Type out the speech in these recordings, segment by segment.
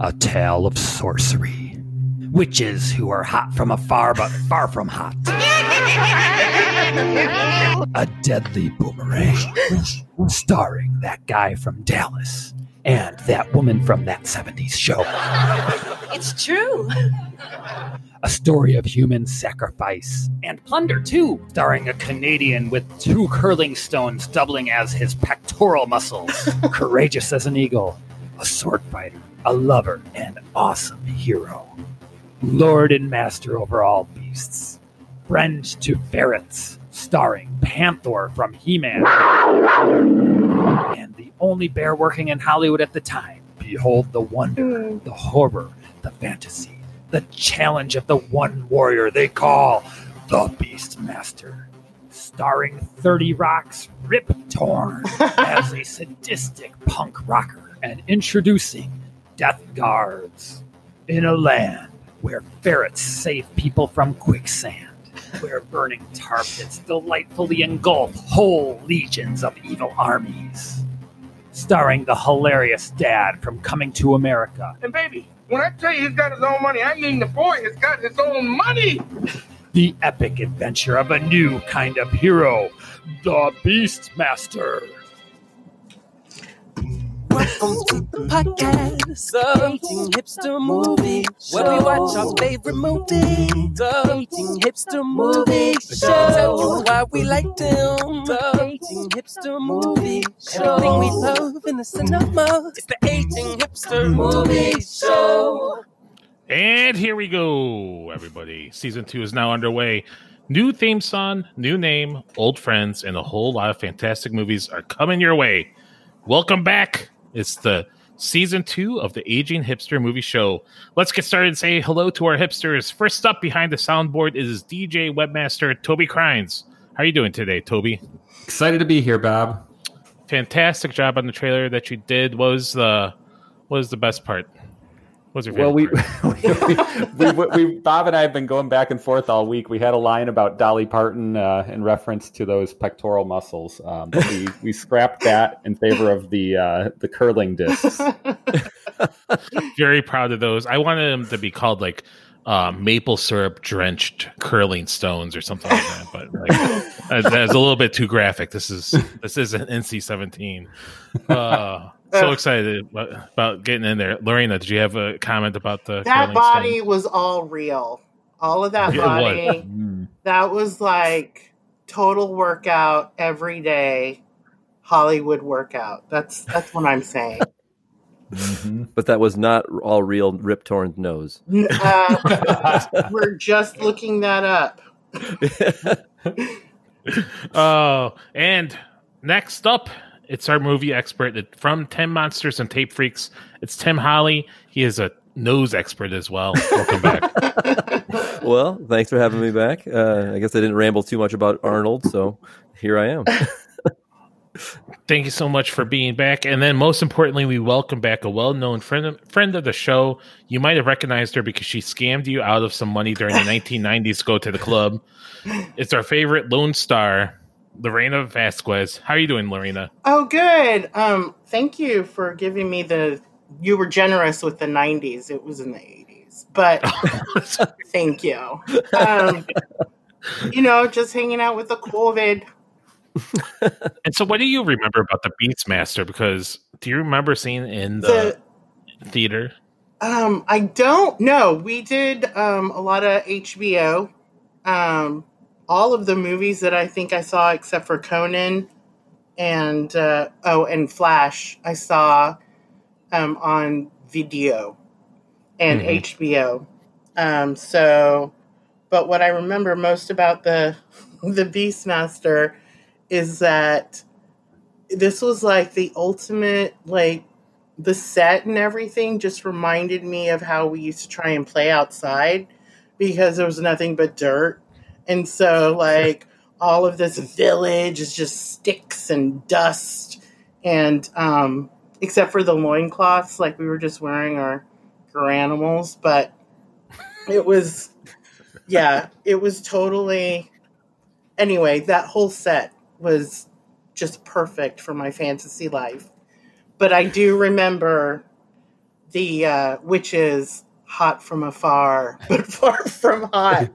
a tale of sorcery. Witches who are hot from afar but far from hot. a deadly boomerang. Starring that guy from Dallas and that woman from that 70s show. It's true. A story of human sacrifice and plunder, too, starring a Canadian with two curling stones doubling as his pectoral muscles. Courageous as an eagle, a sword fighter, a lover, and awesome hero. Lord and master over all beasts. Friend to ferrets, starring Panther from He Man. And the only bear working in Hollywood at the time. Behold the wonder, the horror, the fantasy, the challenge of the one warrior they call the Beastmaster. Starring 30 Rock's Rip Torn as a sadistic punk rocker and introducing Death Guards in a land where ferrets save people from quicksand, where burning tar pits delightfully engulf whole legions of evil armies. Starring the hilarious dad from Coming to America, And baby, when I tell you he's got his own money, I mean the boy has got his own money. the epic adventure of a new kind of hero, the Beastmaster. Welcome to the podcast, the Aging Hipster Movie, where we watch our favorite movie, the Aging Hipster Movie Show. Tell you why we like them, the Aging Hipster Movie Everything we love in the cinema, it's the Aging Hipster Movie Show. And here we go, everybody. Season two is now underway. New theme song, new name, old friends, and a whole lot of fantastic movies are coming your way. Welcome back. It's the season two of the Aging Hipster Movie Show. Let's get started and say hello to our hipsters. First up behind the soundboard is DJ webmaster Toby Crines. How are you doing today, Toby? Excited to be here, Bob. Fantastic job on the trailer that you did. What was the what was the best part? What was your Well, favorite we, we, we, we, Bob and I have been going back and forth all week. We had a line about Dolly Parton uh, in reference to those pectoral muscles. Um, but we, we scrapped that in favor of the uh, the curling discs. very proud of those. I wanted them to be called like uh, maple syrup drenched curling stones or something like that. But like, that's, that's a little bit too graphic. This is this is an NC seventeen. Uh, so excited about, about getting in there. Lorena, did you have a comment about the that body stones? was all real. All of that It was. body. Mm. That was like total workout every day. Hollywood workout. That's that's what I'm saying. Mhm. But that was not all real Rip Torn's nose. Uh, we're just looking that up. Oh, and next up, it's our movie expert from Ten Monsters and Tape Freaks. It's Tim Holly. He is a nose expert as well. Welcome back. well, thanks for having me back. Uh, I guess I didn't ramble too much about Arnold, so here I am. Thank you so much for being back. And then, most importantly, we welcome back a well known friend of, friend of the show. You might have recognized her because she scammed you out of some money during the 1990s Go to the Club. It's our favorite Lone Star, Lorena Vasquez. How are you doing, Lorena? Oh, good. Um, thank you for giving me the. You were generous with the '90s. It was in the '80s, but thank you. Um, you know, just hanging out with the COVID. and so, what do you remember about the Beastmaster? Because do you remember seeing in the, The theater? Um, I don't know. We did um, a lot of HBO. Um, all of the movies that I think I saw, except for Conan and uh, oh, and Flash, I saw um, on video and Mhm. HBO. Um, so, but what I remember most about the the Beastmaster is that this was like the ultimate like the set and everything just reminded me of how we used to try and play outside because there was nothing but dirt. And so, like, all of this village is just sticks and dust. And, um, except for the loincloths, like we were just wearing our, animals. But it was, yeah, it was totally. Anyway, that whole set was just perfect for my fantasy life but I do remember the uh, which is hot from afar, but far from hot.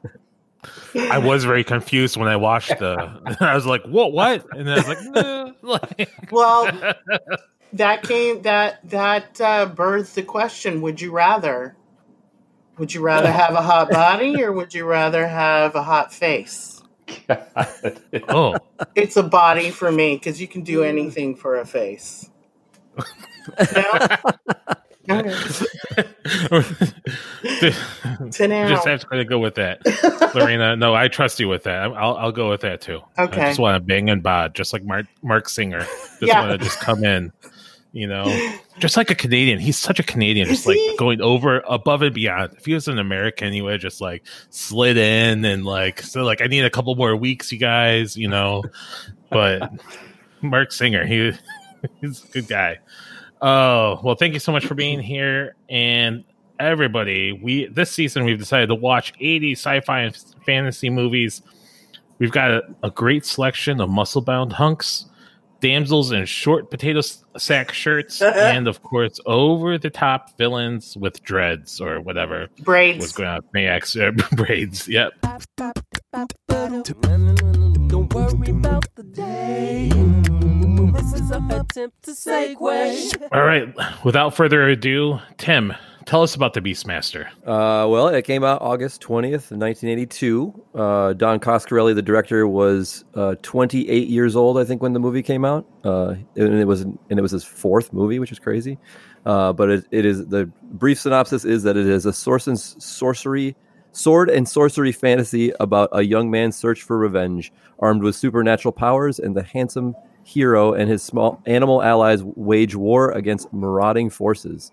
I was very confused when I watched the. I was like, "What? What?" And then I was like, nah. like Well, that came that that uh, birthed the question: Would you rather? Would you rather have a hot body or would you rather have a hot face? "Oh, It's a body for me because you can do anything for a face. No? Okay. To now. just have to go with that, Lorena. No, I trust you with that. I'll I'll go with that too. I Okay. just want to bang and bod, just like Marc Marc Singer. Just Yeah. want to just come in, you know, just like a Canadian. He's such a Canadian, Is just like he? going over above and beyond. If he was an American, he would just like slid in and like so like I need a couple more weeks, you guys, you know. But Marc Singer, he he's a good guy. Oh well, thank you so much for being here, and everybody. We this season we've decided to watch 80 sci-fi and fantasy movies. We've got a, a great selection of muscle-bound hunks, damsels in short potato sack shirts, and of course over-the-top villains with dreads or whatever was Braids. going on. Maax uh, braids. Yep. Don't worry about the day. This is our attempt to segue. All right. Without further ado, Tim, tell us about the Beastmaster. Uh, well, it came out August 20th, 1982. Uh, Don Coscarelli, the director, was uh, 28 years old, I think, when the movie came out. Uh, and it was and it was his fourth movie, which is crazy. Uh, but it, it is the brief synopsis is that it is a source and sorcery, sword and sorcery fantasy about a young man's search for revenge, armed with supernatural powers, and the handsome hero and his small animal allies wage war against marauding forces.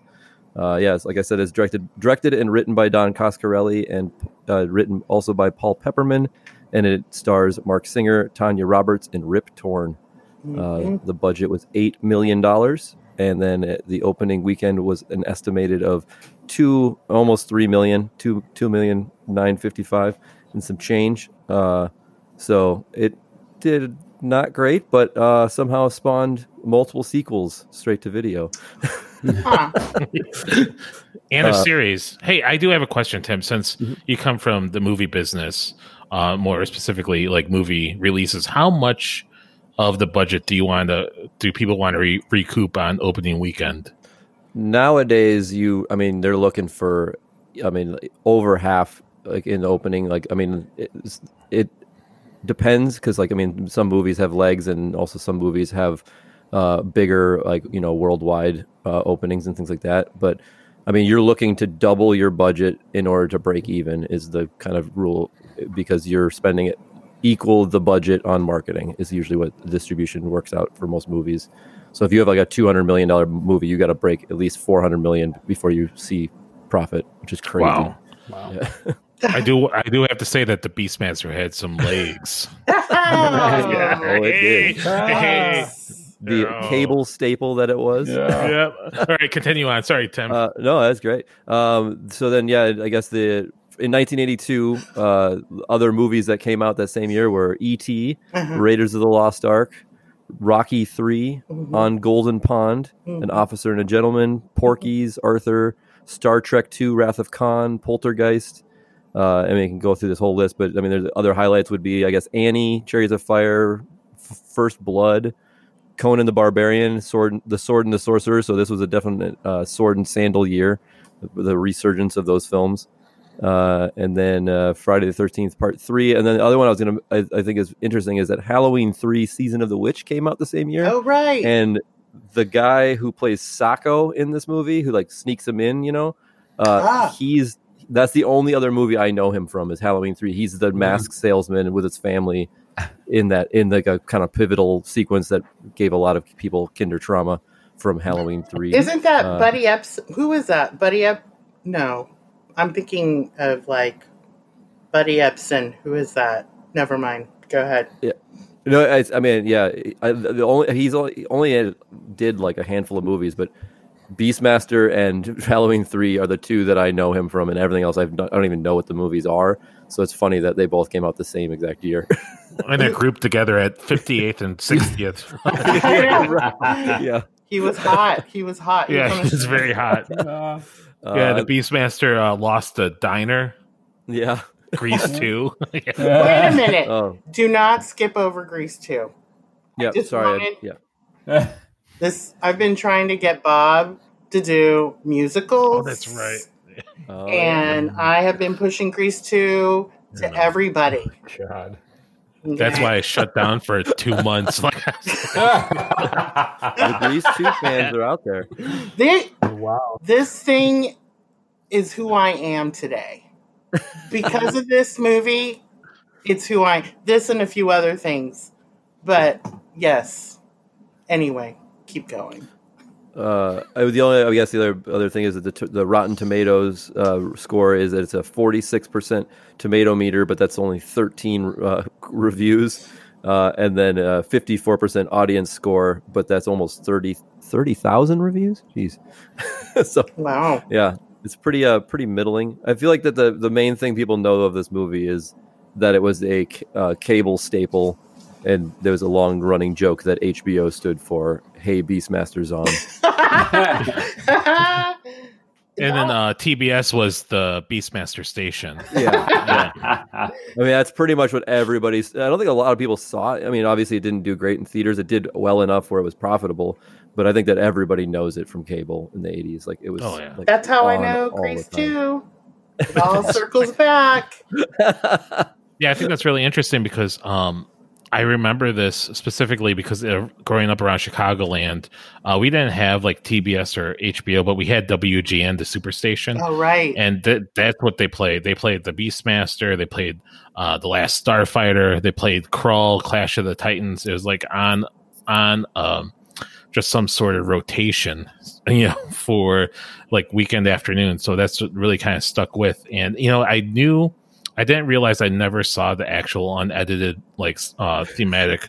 Uh, yes, like I said, it's directed directed and written by Don Coscarelli and uh, written also by Paul Pepperman, and it stars Marc Singer, Tanya Roberts, and Rip Torn. Uh, the budget was eight million dollars, and then the opening weekend was an estimated of two, almost three million, two two million nine fifty five, and some change. Uh, so it did not great, but uh, somehow spawned multiple sequels straight to video. Huh. and a Uh, series. Hey, I do have a question, Tim. Since Mm-hmm. you come from the movie business, uh, more specifically like movie releases, how much of the budget do you want to do people want to re- recoup on opening weekend? nowadays you i mean they're looking for i mean over half like in the opening like i mean it depends because like i mean some movies have legs and also some movies have uh bigger like you know worldwide uh, openings and things like that but i mean you're looking to double your budget in order to break even is the kind of rule because you're spending it equal the budget on marketing is usually what distribution works out for most movies so if you have like a two hundred million dollar movie, you got to break at least four hundred million before you see profit, which is crazy. Wow. Yeah. I do. I do have to say that the Beastmaster had some legs. Yeah. Oh, it did. Hey. The Oh. cable staple that it was. Yep. All right, continue on. Sorry, Tim. Uh, no, that's great. Um, so then, yeah, I guess the in 1982, uh, other movies that came out that same year were E.T., Uh-huh. Raiders of the Lost Ark, Rocky 3 Mhm. on Golden Pond, Mhm. An Officer and a Gentleman, Porky's, Arthur, Star Trek II, Wrath of Khan, Poltergeist. Uh, I mean, I can go through this whole list, but I mean, there's other highlights would be, I guess, Annie, Chariots of Fire, F- First Blood, Conan the Barbarian, Sword, the Sword and the Sorcerer. So this was a definite uh, sword and sandal year, the resurgence of those films. Uh, and then uh, Friday the Thirteenth Part Three, and then the other one I was gonna, I, I think is interesting is that Halloween Three: Season of the Witch came out the same year Oh right. and the guy who plays Sacco in this movie, who like sneaks him in, you know, uh, Ah. he's that's the only other movie I know him from is Halloween Three. He's the mask salesman with his family in that in like a kind of pivotal sequence that gave a lot of people kinder trauma from Halloween Three. Isn't that Uh, Buddy Epps? Who is that? Buddy Epps? No, I'm thinking of like Buddy Ebsen. Who is that? Never mind. Go ahead. Yeah. No, I, I mean, yeah, I, the only he's only, only did like a handful of movies, but Beastmaster and Halloween Three are the two that I know him from, and everything else I've not, I don't even know what the movies are. So it's funny that they both came out the same exact year. and they're grouped together at 58th and 60th. yeah, He was hot. He was hot. He was Yeah, on a- it's very hot. Uh, yeah, the Uh, Beastmaster uh, lost a diner. yeah. Grease too. yeah. Wait a minute. Oh, Do not skip over Grease 2. yeah. just Sorry. I, yeah. this I've been trying to get Bob to do musicals. Oh, that's right. Oh, And I have been pushing Grease 2 to Yeah. everybody. God. That's why I shut down for two months. Like, the Grease 2 fans are out there. They, wow. this thing is who I am today. Because of this movie, it's who I this and a few other things. But yes. Anyway, keep going. Uh, I- the only, I guess, the other other thing is that the, t- the Rotten Tomatoes uh, score is that it's a 46% tomato meter, but that's only 13 uh, reviews, uh, and then uh, 54% audience score, but that's almost 30 30,000 reviews. Jeez. so Wow. yeah, it's pretty uh pretty middling. I feel like that the the main thing people know of this movie is that it was a c- uh, cable staple, and there was a long running joke that HBO stood for "Hey Beastmasters on." and then uh, TBS was the Beastmaster station. yeah, I mean that's pretty much what everybody's. I don't think a lot of people saw it. I mean, obviously it didn't do great in theaters. It did well enough where it was profitable, but I think that everybody knows it from cable in the '80s. Like it was. Oh, yeah. like, That's how I know all the Grease time. 2. It all circles back. Yeah, I think that's really interesting because um, I remember this specifically because uh, growing up around Chicagoland, uh, we didn't have like TBS or HBO, but we had WGN, the superstation. Oh right. and th- that's what they played. They played the Beastmaster. They played uh, the Last Starfighter. They played Krull, Clash of the Titans. It was like on on um, just some sort of rotation, you know, for like weekend afternoon. So that's what really kind of stuck with. And you know, I knew. I didn't realize I never saw the actual unedited like uh thematic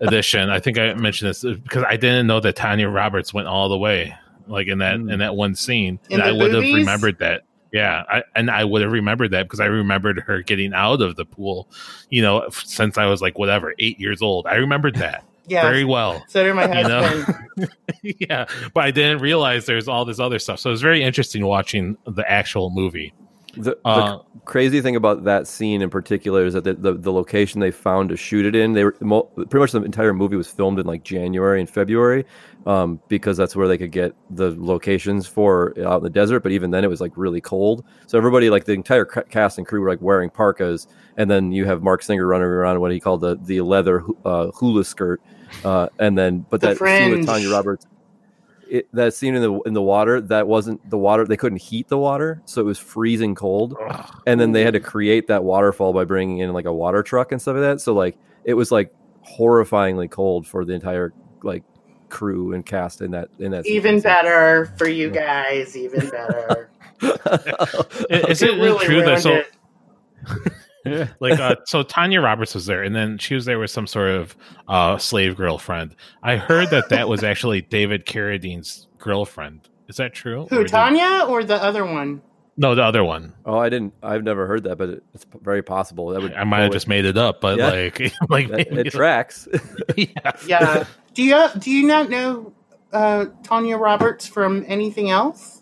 edition. I think I mentioned this because I didn't know that Tanya Roberts went all the way like in that in that one scene. In and I would have remembered that. Yeah, I, and I would have remembered that because I remembered her getting out of the pool, you know, f- since I was like whatever eight years old. I remembered that Yeah. very well. so did my You know? husband. yeah, but I didn't realize there's all this other stuff. So it was very interesting watching the actual movie. The, the Uh, crazy thing about that scene in particular is that the, the, the location they found to shoot it in, they were pretty much the entire movie was filmed in like January and February, um, because that's where they could get the locations for out in the desert. But even then, it was like really cold. So everybody, like the entire cast and crew, were like wearing parkas, and then you have Marc Singer running around in what he called the the leather uh, hula skirt, uh, and then but The that scene with. Tanya Roberts it, that scene in the in the water that wasn't the water they couldn't heat the water so it was freezing cold and then they had to create that waterfall by bringing in like a water truck and stuff like that so like it was like horrifyingly cold for the entire like crew and cast in that in that Even sequence. better for you guys. Even better. Is it really true that ruined so it. like uh so Tanya Roberts was there and then she was there with some sort of uh slave girlfriend. I heard that that was actually David Carradine's girlfriend. Is that true? Or Who, did- Tanya or the other one? No, the other one. oh i didn't i've never heard that but it's very possible that would I might have just made it up, but Yeah. like like it, it tracks yeah. Yeah. do you do you not know uh, Tanya Roberts from anything else?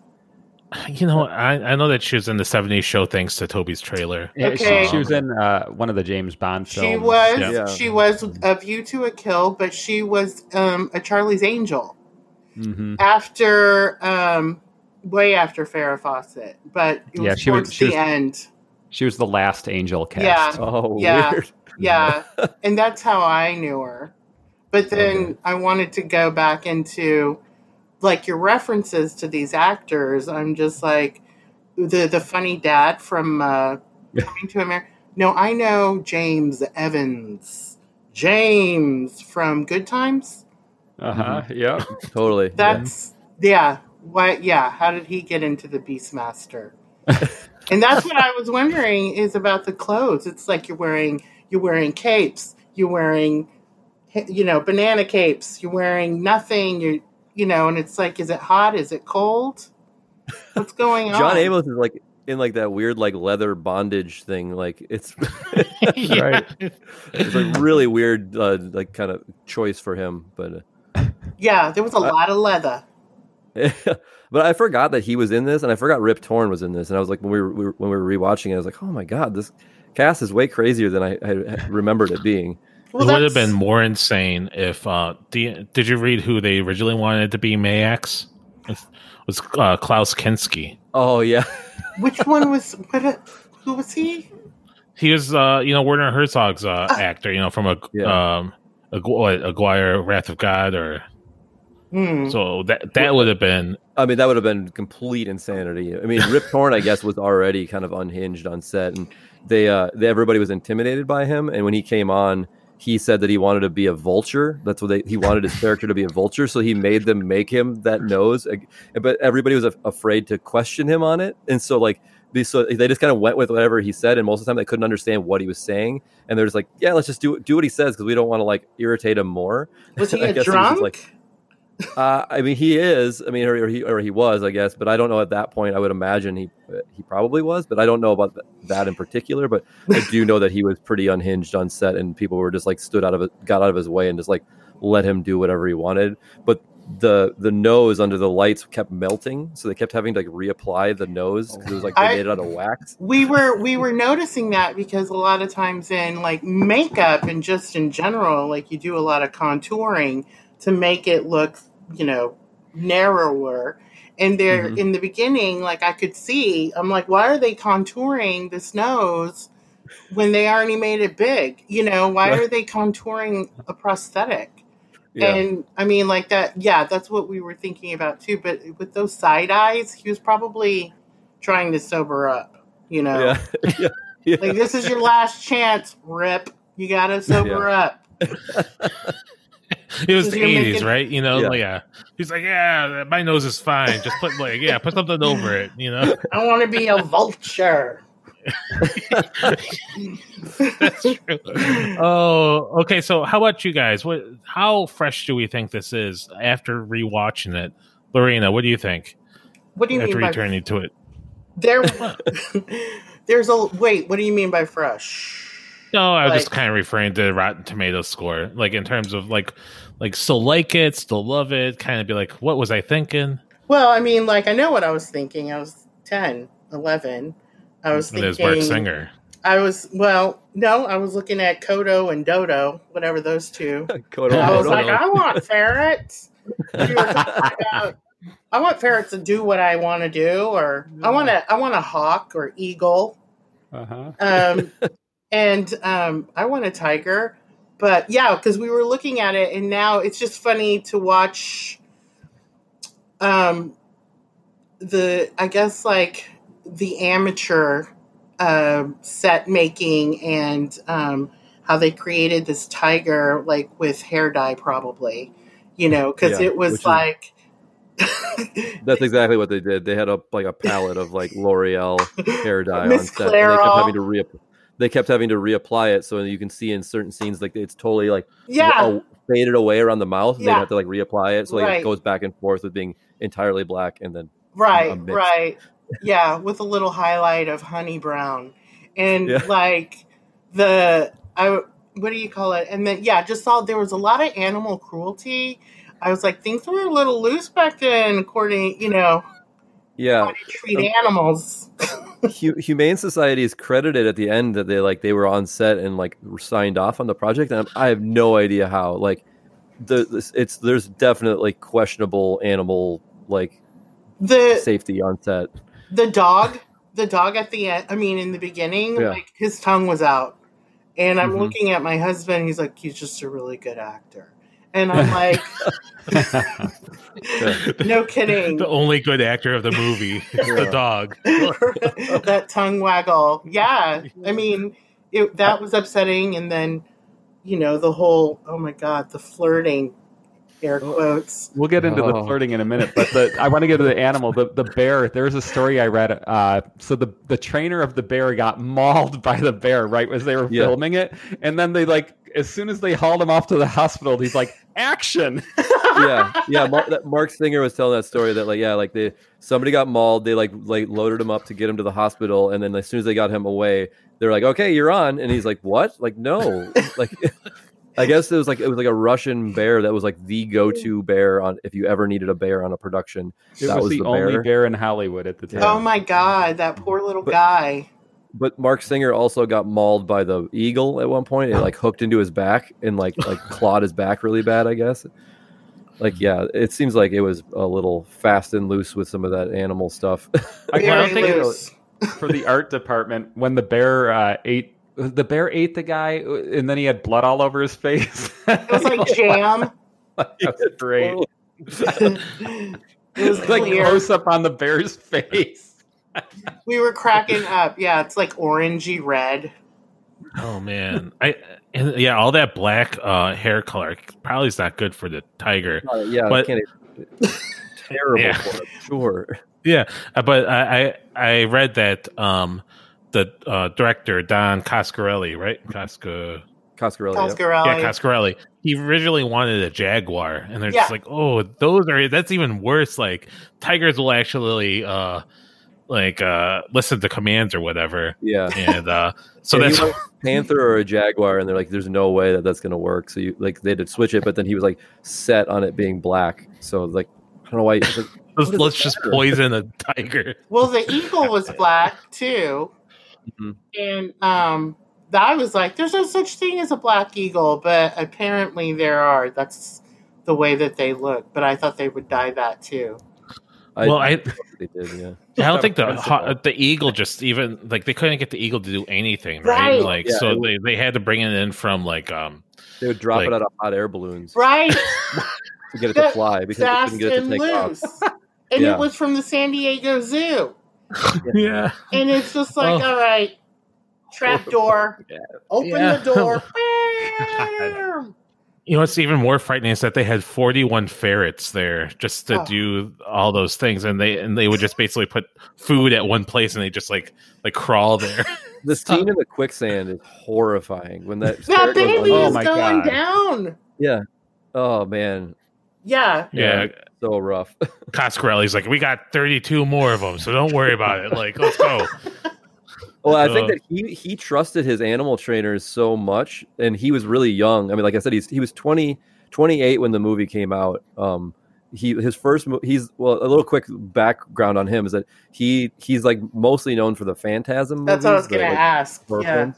You know, I, I know that she was in the 70s show thanks to Toby's trailer. Yeah, Okay. she, she was in uh, one of the James Bond films. She was Yeah. Yeah. she was a View to a Kill, but she was um, a Charlie's Angel hmm after um, way after Farrah Fawcett, but it was Yeah, she was- she the was- end. She was the last angel Yeah. cast. oh Yeah. weird Yeah, and that's how I knew her. But then I wanted to go back into like your references to these actors. I'm just like the the funny dad from uh, Coming to America. No, I know James Evans. James from Good Times. Uh huh. Yep. totally That's yeah. What? Yeah. How did he get into the Beastmaster? and that's what I was wondering is about the clothes. It's like you're wearing you're wearing capes. You're wearing you know banana capes. You're wearing nothing. You you know, and it's like, is it hot? Is it cold? What's going on? john amos is like in like that weird like leather bondage thing like it's Yeah. it's like really weird uh, like kind of choice for him but uh, Yeah, there was a I- lot of leather. but I forgot that he was in this, and I forgot Rip Torn was in this, and I was like, when we were, we were when we were rewatching it, I was like, oh my god, this cast is way crazier than I, I remembered it being. Well, it would have been more insane if. Uh, the, did you read who they originally wanted to be Maax? It was uh, Klaus Kinski. Oh yeah, Which one was what? Who was he? He was, uh, you know, Werner Herzog's uh, Ah. actor. You know, from a Yeah. um, Agu- Aguirre, Wrath of God, or Hmm. so that that would have been. I mean that would have been complete insanity. I mean, Rip Torn, I guess, was already kind of unhinged on set, and they, uh, they everybody was intimidated by him, and when he came on. He said that he wanted to be a vulture. That's what they, he wanted his character to be a vulture. So he made them make him that nose. But everybody was af- afraid to question him on it. And so, like, they, so they just kind of went with whatever he said. And most of the time, they couldn't understand what he was saying. And they're just like, yeah, let's just do, do what he says because we don't want to, like, irritate him more. Was he a guess he drunk? like- Uh, I mean, he is. I mean, or, he or he was, I guess. But I don't know at that point. I would imagine he he probably was, but I don't know about that in particular. But I do know that he was pretty unhinged on set, and people were just like stood out of it, got out of his way, and just like let him do whatever he wanted. But the the nose under the lights kept melting, so they kept having to like reapply the nose because it was like they I- made it out of wax. we were we were noticing that because a lot of times in like makeup and just in general like you do a lot of contouring to make it look you know narrower and there Mhm. in the beginning like i could see i'm like why are they contouring this nose when they already made it big you know why are they contouring a prosthetic Yeah, and I mean, like that, yeah, that's what we were thinking about too. But with those side eyes, he was probably trying to sober up, you know? yeah, yeah. Like, this is your last chance, Rip. You gotta sober up. It was the eighties, right? You know, Yeah. like, yeah. He's like, yeah, my nose is fine. Just put like, yeah, put something over it. You know, I want to be a vulture. that's true. Oh, okay. So, how about you guys? What? How fresh do we think this is after rewatching it? Lorena, what do you think What do you after mean by returning to it? there? There's a wait. What do you mean by fresh? No, I was Like- just kind of referring to Rotten Tomatoes score, like in terms of like, like still like it, still love it, kind of be like, what was I thinking? Well, I mean, like I know what I was thinking. I was 10, 11. I was And there's thinking. Marc Singer. I was well, no, I was looking at Kodo and Dodo, whatever those two. Kodo I was Moto. like, I want ferrets. We were talking about, I want ferrets to do what I want to do, or I want to, I want a hawk or eagle, Uh-huh. um, and um, I want a tiger. But yeah, because we were looking at it, and now it's just funny to watch. Um, the I guess like the amateur uh, set making and um, how they created this tiger like with hair dye probably you know because Yeah, it was is- like That's exactly what they did. They had a like a palette of like L'Oreal hair dye on set, and they kept having to re they kept having to reapply it so you can see in certain scenes like it's totally like yeah. faded away around the mouth. and They have to like reapply it, so like, Right. it goes back and forth with being entirely black and then right right. Yeah with a little highlight of honey brown. And Yeah. like the i what do you call it? And then yeah just saw there was a lot of animal cruelty. I was like things were a little loose back then according you know yeah. how to treat animals Humane Society is credited at the end that they like they were on set and like signed off on the project, and I have no idea how. Like, the it's there's definitely questionable animal like the safety on set. the dog the dog at the end i mean in the beginning Yeah. like his tongue was out and i'm Mhm. looking at my husband he's like he's just a really good actor and i'm like no kidding The only good actor of the movie is the dog. that tongue waggle yeah i mean it, that was upsetting and then you know the whole oh my god the flirting air quotes We'll get into the Oh. flirting in a minute, but the, I want to get to the animal. The the bear. There's a story I read. Uh, so the the trainer of the bear got mauled by the bear right as they were Yeah. filming it, and then they like as soon as they hauled him off to the hospital, he's like action. yeah, yeah. Marc, that Marc Singer was telling that story that like yeah, like they somebody got mauled. They like like loaded him up to get him to the hospital, and then as soon as they got him away, they're like, "Okay, you're on," and he's like, "What? Like no, like." I guess it was like it was like a Russian bear that was like the go-to bear on if you ever needed a bear on a production. It that was, was the, the only bear. bear. in Hollywood at the time. Oh my god, that poor little But- guy. But Marc Singer also got mauled by the eagle at one point. It like hooked into his back and like like clawed his back really bad. I guess. Like yeah, it seems like it was a little fast and loose with some of that animal stuff. I, I don't think loose. for the art department when the bear uh, ate the bear ate the guy and then he had blood all over his face. It was like jam. That's great. it was like clear. close up on the bear's face. We were cracking up. Yeah, it's like orangey red. Oh man, I and yeah, all that black uh, hair color probably is not good for the tiger. Uh, yeah, But- can't terrible Yeah. for it, sure. Yeah, uh, but I I, I read that um, the uh, director Don Coscarelli, right? Cosca, Coscarelli. yeah. Coscarelli. yeah, Coscarelli. He originally wanted a jaguar, and they're Yeah. just like, oh, those are that's even worse. Like tigers will actually uh, like uh, listen to commands or whatever, Yeah. and uh, so Yeah, that's went panther or a jaguar, and they're like, "There's no way that that's gonna work." So you like they did switch it, but then he was like set on it being black. So like, I don't know why. like, let's, let's just matter? poison a tiger. Well, the eagle was black too, Mhm. and um, I was like, "There's no such thing as a black eagle," but apparently there are. That's the way that they look. But I thought they would dye that too. I, Well, I- they did, yeah. I don't think the ho- the eagle just even like they couldn't get the eagle to do anything, right? Right. Like Yeah, so it they, they had to bring it in from like um They would drop Like- it out of hot air balloons Right, to get it to fly because they fast couldn't get it to and take off. and Yeah. it was from the San Diego Zoo. yeah And it's just like, Oh. all right, trap door, Yeah. open Yeah. the door. You know what's even more frightening is that they had 41 ferrets there just to Oh. do all those things, and they and they would just basically put food at one place, and they just like like crawl there. The scene in the quicksand is horrifying when that that ferret goes baby Oh is my going God. down. Yeah. Oh man, Yeah. yeah, so rough. Coscarelli's like, we got 32 more of them, so don't worry about it. Like, let's go. Well, I think Uh, that he he trusted his animal trainers so much, and he was really young. I mean, like I said, he's he was 20, 28 when the movie came out. Um, he his first mo- he's well a little quick background on him is that he he's like mostly known for the Phantasm. That's what I was the, going to like, ask. Yeah. films.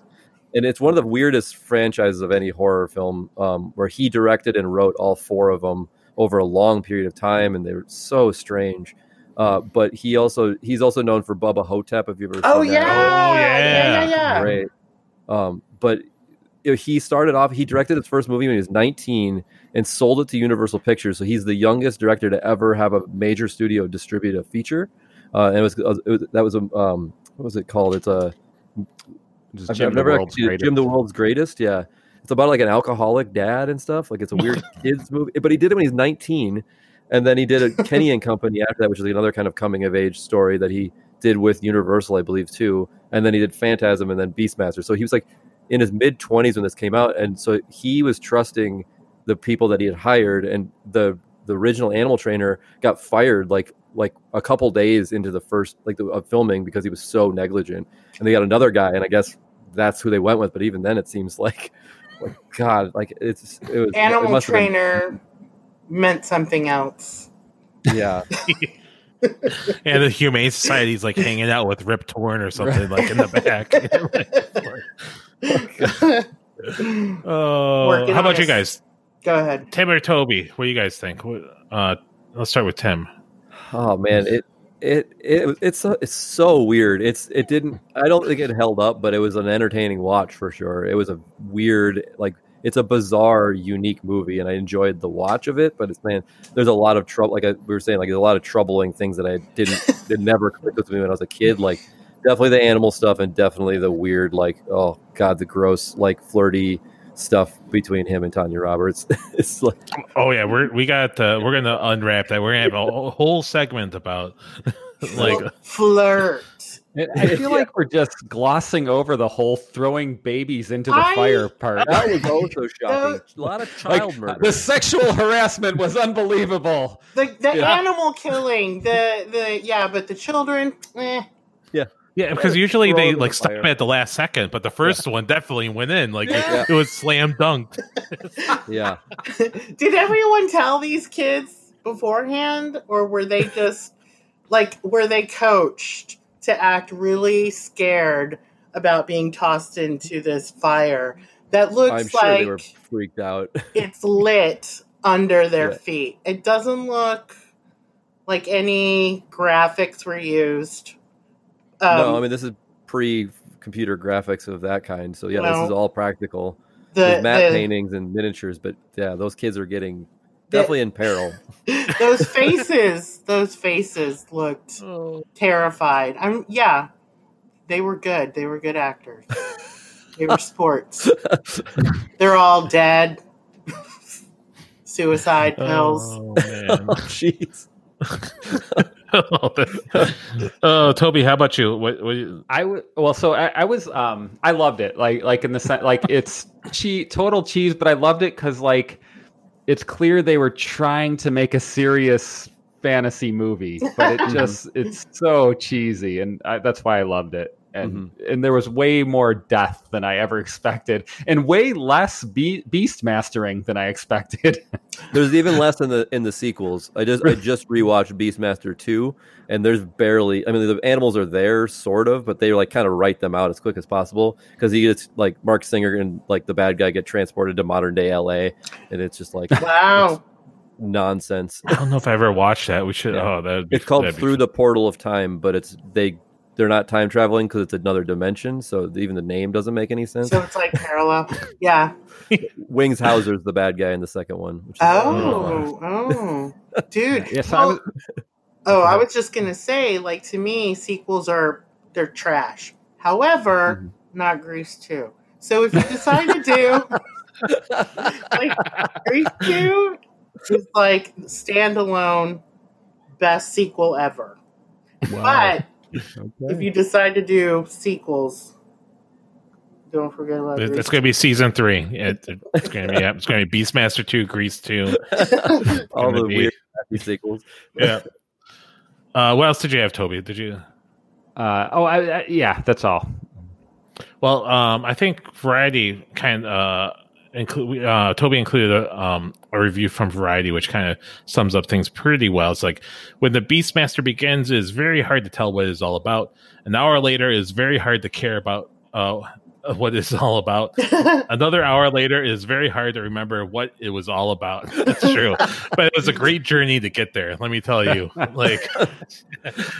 And it's one of the weirdest franchises of any horror film, um, where he directed and wrote all four of them over a long period of time, and they were so strange. Uh, but he also he's also known for Bubba Ho-Tep. If you ever Oh, seen yeah. that. Oh, yeah. yeah. Yeah. Yeah. great. Um, but you know, he started off. He directed his first movie when he was 19 and sold it to Universal Pictures. So he's the youngest director to ever have a major studio distribute a feature. Uh, and it was, it was that was a um, what was it called? It's a Just I've, Jim I've the never World's actually Greatest. Jim the World's Greatest. Yeah, it's about like an alcoholic dad and stuff. Like it's a weird kids movie. But he did it when he's 19, and then he did a Kenny and Company after that, which is another kind of coming of age story that he did with Universal, I believe, too. And then he did Phantasm and then Beastmaster. So he was like in his mid 20s when this came out, and so he was trusting the people that he had hired, and the the original animal trainer got fired like like a couple days into the first like the of filming because he was so negligent. And they got another guy. And i guess that's who they went with. But even then it seems like like god like it's it was Animal been- trainer meant something else. yeah And the Humane Society's like hanging out with Rip Torn or something like in the back. Oh, Working how about you guys? Go ahead. Tim or Toby? What do you guys think? What- Uh, let's start with Tim. oh man it it, it it's so, it's so weird it's it didn't i don't think it held up but it was an entertaining watch for sure it was a weird like it's a bizarre unique movie and i enjoyed the watch of it but it's man there's a lot of trouble like I, we were saying like there's a lot of troubling things that i didn't it never clicked with me when i was a kid like definitely the animal stuff and definitely the weird like oh god the gross like flirty stuff between him and tanya roberts it's like Oh yeah, we're we got uh, we're gonna unwrap that. We're gonna have a whole- whole segment about like flirt. I feel like we're just glossing over the whole throwing babies into the I- fire part. that was also shocking a lot of child Like, murder the sexual harassment was unbelievable. The the Yeah. animal killing, the the yeah, but the children, eh. Yeah, Yeah, because usually they like the stop fire. at the last second, but the first one definitely went in. Like Yeah. it, it was slam dunked. Yeah. Did everyone tell these kids beforehand, or were they just like were they coached to act really scared about being tossed into this fire that looks I'm sure like they were freaked out. it's lit under their Yeah. feet? It doesn't look like any graphics were used. Um, no, I mean this is pre-computer graphics of that kind. So yeah, this is all practical. the, There's matte the- paintings and miniatures, but yeah, those kids are getting definitely in peril. those faces, those faces looked terrified. I'm yeah, they were good. They were good actors. They were sports. They're all dead. Suicide pills. Oh man. Jeez. oh, Toby, how about you? What, what you- I w- well, so I, I was um I loved it like like in the sense like it's cheese total cheese, but I loved it because like it's clear they were trying to make a serious fantasy movie, but it mhm. just it's so cheesy, and I, that's why I loved it. And mm-hmm. and there was way more death than I ever expected, and way less be- beast mastering than I expected. There's even less in the in the sequels. I just I just rewatched Beastmaster two, and there's barely. I mean, the animals are there, sort of, but they like kind of write them out as quick as possible because he gets like Marc Singer and like the bad guy get transported to modern day L.A. and it's just like Wow. nonsense. I don't know if I ever watched that. We should. Yeah. Oh, that It's called Through the Portal of Time, but it's they they're not time traveling because it's another dimension. So even the name doesn't make any sense. So it's like parallel. Yeah. Wings Hauser's the bad guy in the second one. Which is Oh, oh, dude. Yes, I was- oh, I was just gonna say, like to me, sequels are they're trash. However, Mm-hmm. not Grease two. So if you decide to do like Grease two is like standalone best sequel ever. But if you decide to do sequels, don't forget about It- It's going to be season three. It, it- it's going to be. Yeah, it's going to be Beastmaster two, Grease two. all the be- weird happy sequels. Yeah. Uh, what else did you have, Toby? Did you? Uh, oh, I, I, yeah, that's all. Well, um, I think Variety kind of uh, include uh, Toby included a, um, a review from Variety, which kind of sums up things pretty well. It's like when the Beastmaster begins, it is very hard to tell what it's all about. An hour later, it is very hard to care about uh, what it's all about. Another hour later, it is very hard to remember what it was all about. That's true, but it was a great journey to get there. Let me tell you, like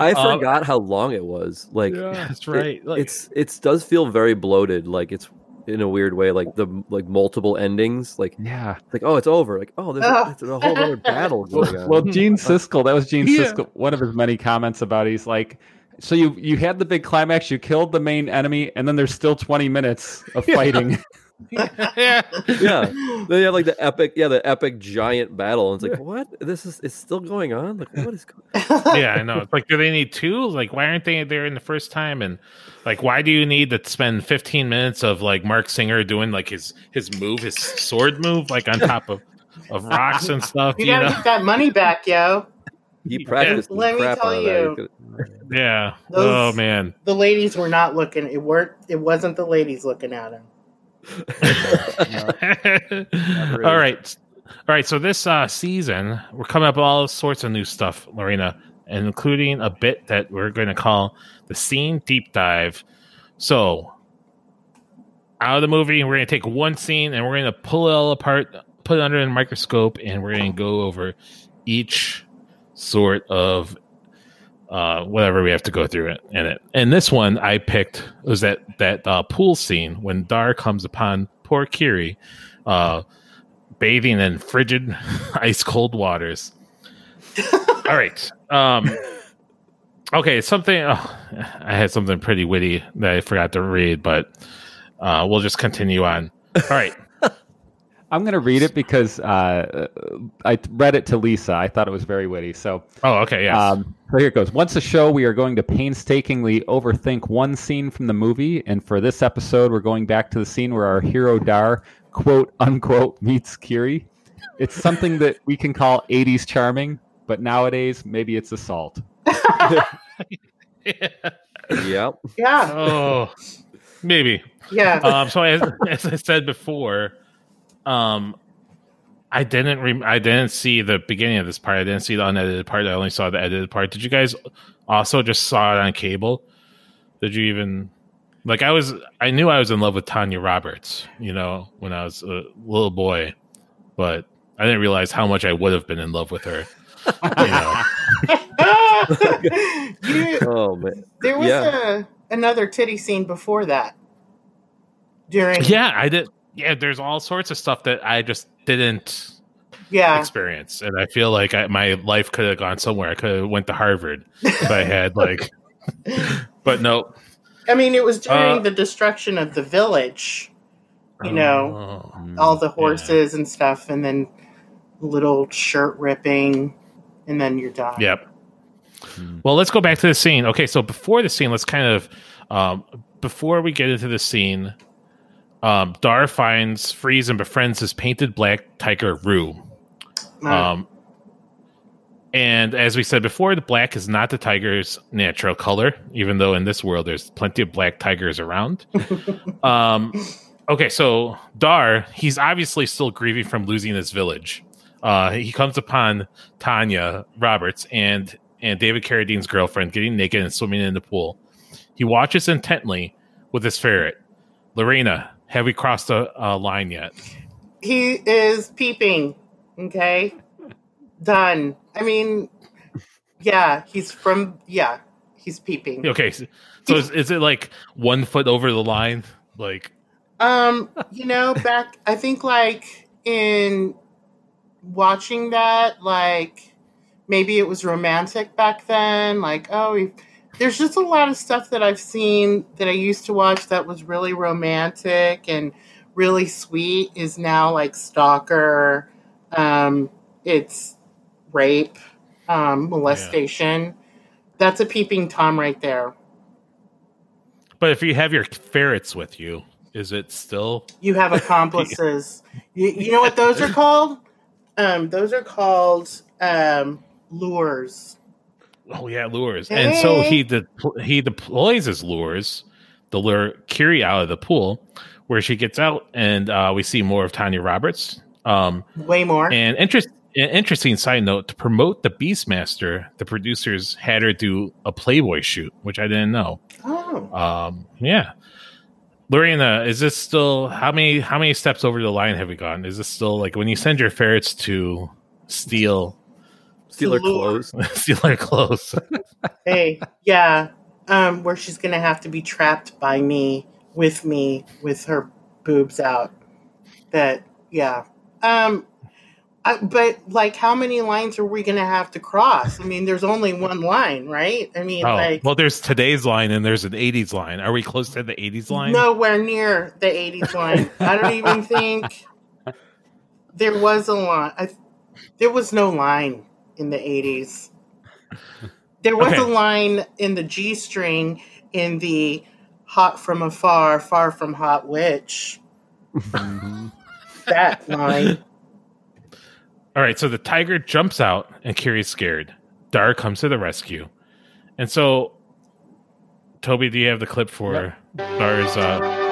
I Um, forgot how long it was. Like that's it- right. Like, it's it does feel very bloated. Like it's in a weird way. Like the like multiple endings. Like Yeah. like oh it's over. Like oh there's a, there's a whole other battle going on. Well, Gene Siskel, that was Gene Yeah. Siskel. One of his many comments about. it, He's like, so you you had the big climax, you killed the main enemy, and then there's still 20 minutes of fighting. yeah. yeah, then you have like the epic yeah the epic giant battle. And it's like what this is it's still going on. Like what is going yeah, I know. It's like, do they need two? Like, why aren't they there in the first time? And like, why do you need to spend 15 minutes of like Marc Singer doing like his his move, his sword move, like on top of of rocks and stuff? You You gotta know? get that money back, yo. He practiced the Let me tell you. Yeah. Those- oh man. The ladies were not looking. It weren't. It wasn't the ladies looking at him. all right. All right. So this uh, season, we're coming up with all sorts of new stuff, Lorena, including a bit that we're going to call the scene deep dive. So out of the movie, we're going to take one scene and we're going to pull it all apart, put it under a microscope, and we're going to go over each sort of uh, whatever we have to go through it in it. And this one I picked was that that uh, pool scene when Dar comes upon poor Kiri, uh, bathing in frigid, ice cold waters. All right. Um, okay, something. Oh, I had something pretty witty that I forgot to read, but uh, we'll just continue on. All right. I'm going to read it because uh, I read it to Lisa. I thought it was very witty. So, Oh, okay. Yes. um, so here it goes. Once a show, we are going to painstakingly overthink one scene from the movie. And for this episode, we're going back to the scene where our hero Dar, quote unquote, meets Kiri. It's something that we can call 80s charming, but nowadays, maybe it's assault. Yep. Yeah, Oh, maybe. yeah. Um, so as, as I said before, um, I didn't re- I didn't see the beginning of this part. I didn't see the unedited part. I only saw the edited part. Did you guys also just saw it on cable? Did you even like? I was I knew I was in love with Tanya Roberts, you know, when I was a little boy, but I didn't realize how much I would have been in love with her. You know. You- Oh man. there was Yeah. a another titty scene before that. During yeah, I did. Yeah, there's all sorts of stuff that I just didn't yeah. experience and i feel like I, my life could have gone somewhere i could have went to harvard if i had like but no I mean, it was during Uh, the destruction of the village. You know, Oh. all the horses and stuff, and then little shirt ripping, and then you're done. yep well let's go back to the scene okay so before the scene let's kind of um before we get into the scene um dar finds frees, and befriends his painted black tiger rue Um, and as we said before, the black is not the tiger's natural color, even though in this world there's plenty of black tigers around. um, okay, so Dar, he's obviously still grieving from losing his village. Uh, he comes upon Tanya Roberts and and David Carradine's girlfriend getting naked and swimming in the pool. He watches intently with his ferret. Lorena, have we crossed a, a line yet? he is peeping. Okay, done. I mean, yeah, he's from. Yeah, he's peeping. Okay, so so is, is it like one foot over the line? Like, Um, you know, back I think like in watching that, like maybe it was romantic back then. Like, oh, we- there's just a lot of stuff that I've seen that I used to watch that was really romantic and really sweet is now like stalker. Um, it's rape, um, molestation. That's a peeping tom right there. but if you have your ferrets with you, is it still? You have accomplices. you, you know what those are called? Um, those are called um, lures. Oh yeah, lures. And so he de- he deploys his lures the lure Kiri out of the pool, where she gets out, and uh, we see more of Tanya Roberts. Um, Way more. And interest, an interesting side note to promote the Beastmaster, the producers had her do a Playboy shoot, which I didn't know. oh, Um, yeah. Lorena, is this still how many how many steps over the line have we gone? Is this still like when you send your ferrets to steal Steal her Lure. clothes. steal their clothes? hey, yeah. Um, where she's gonna have to be trapped by me, with me, with her boobs out. That, yeah. Um, I, but like, how many lines are we gonna have to cross? I mean, there's only one line, right? I mean, Oh, like, well, there's today's line and there's an '80s line. Are we close to the '80s line? nowhere near the 80s line. I don't even think there was a line. I, there was no line in the 80s. There was Okay. a line in the G string in the Hot from Afar, Far from Hot Witch. that line. All right, so the tiger jumps out and Kiri's scared. Dar comes to the rescue. And so, Toby, do you have the clip for Dar's? Uh,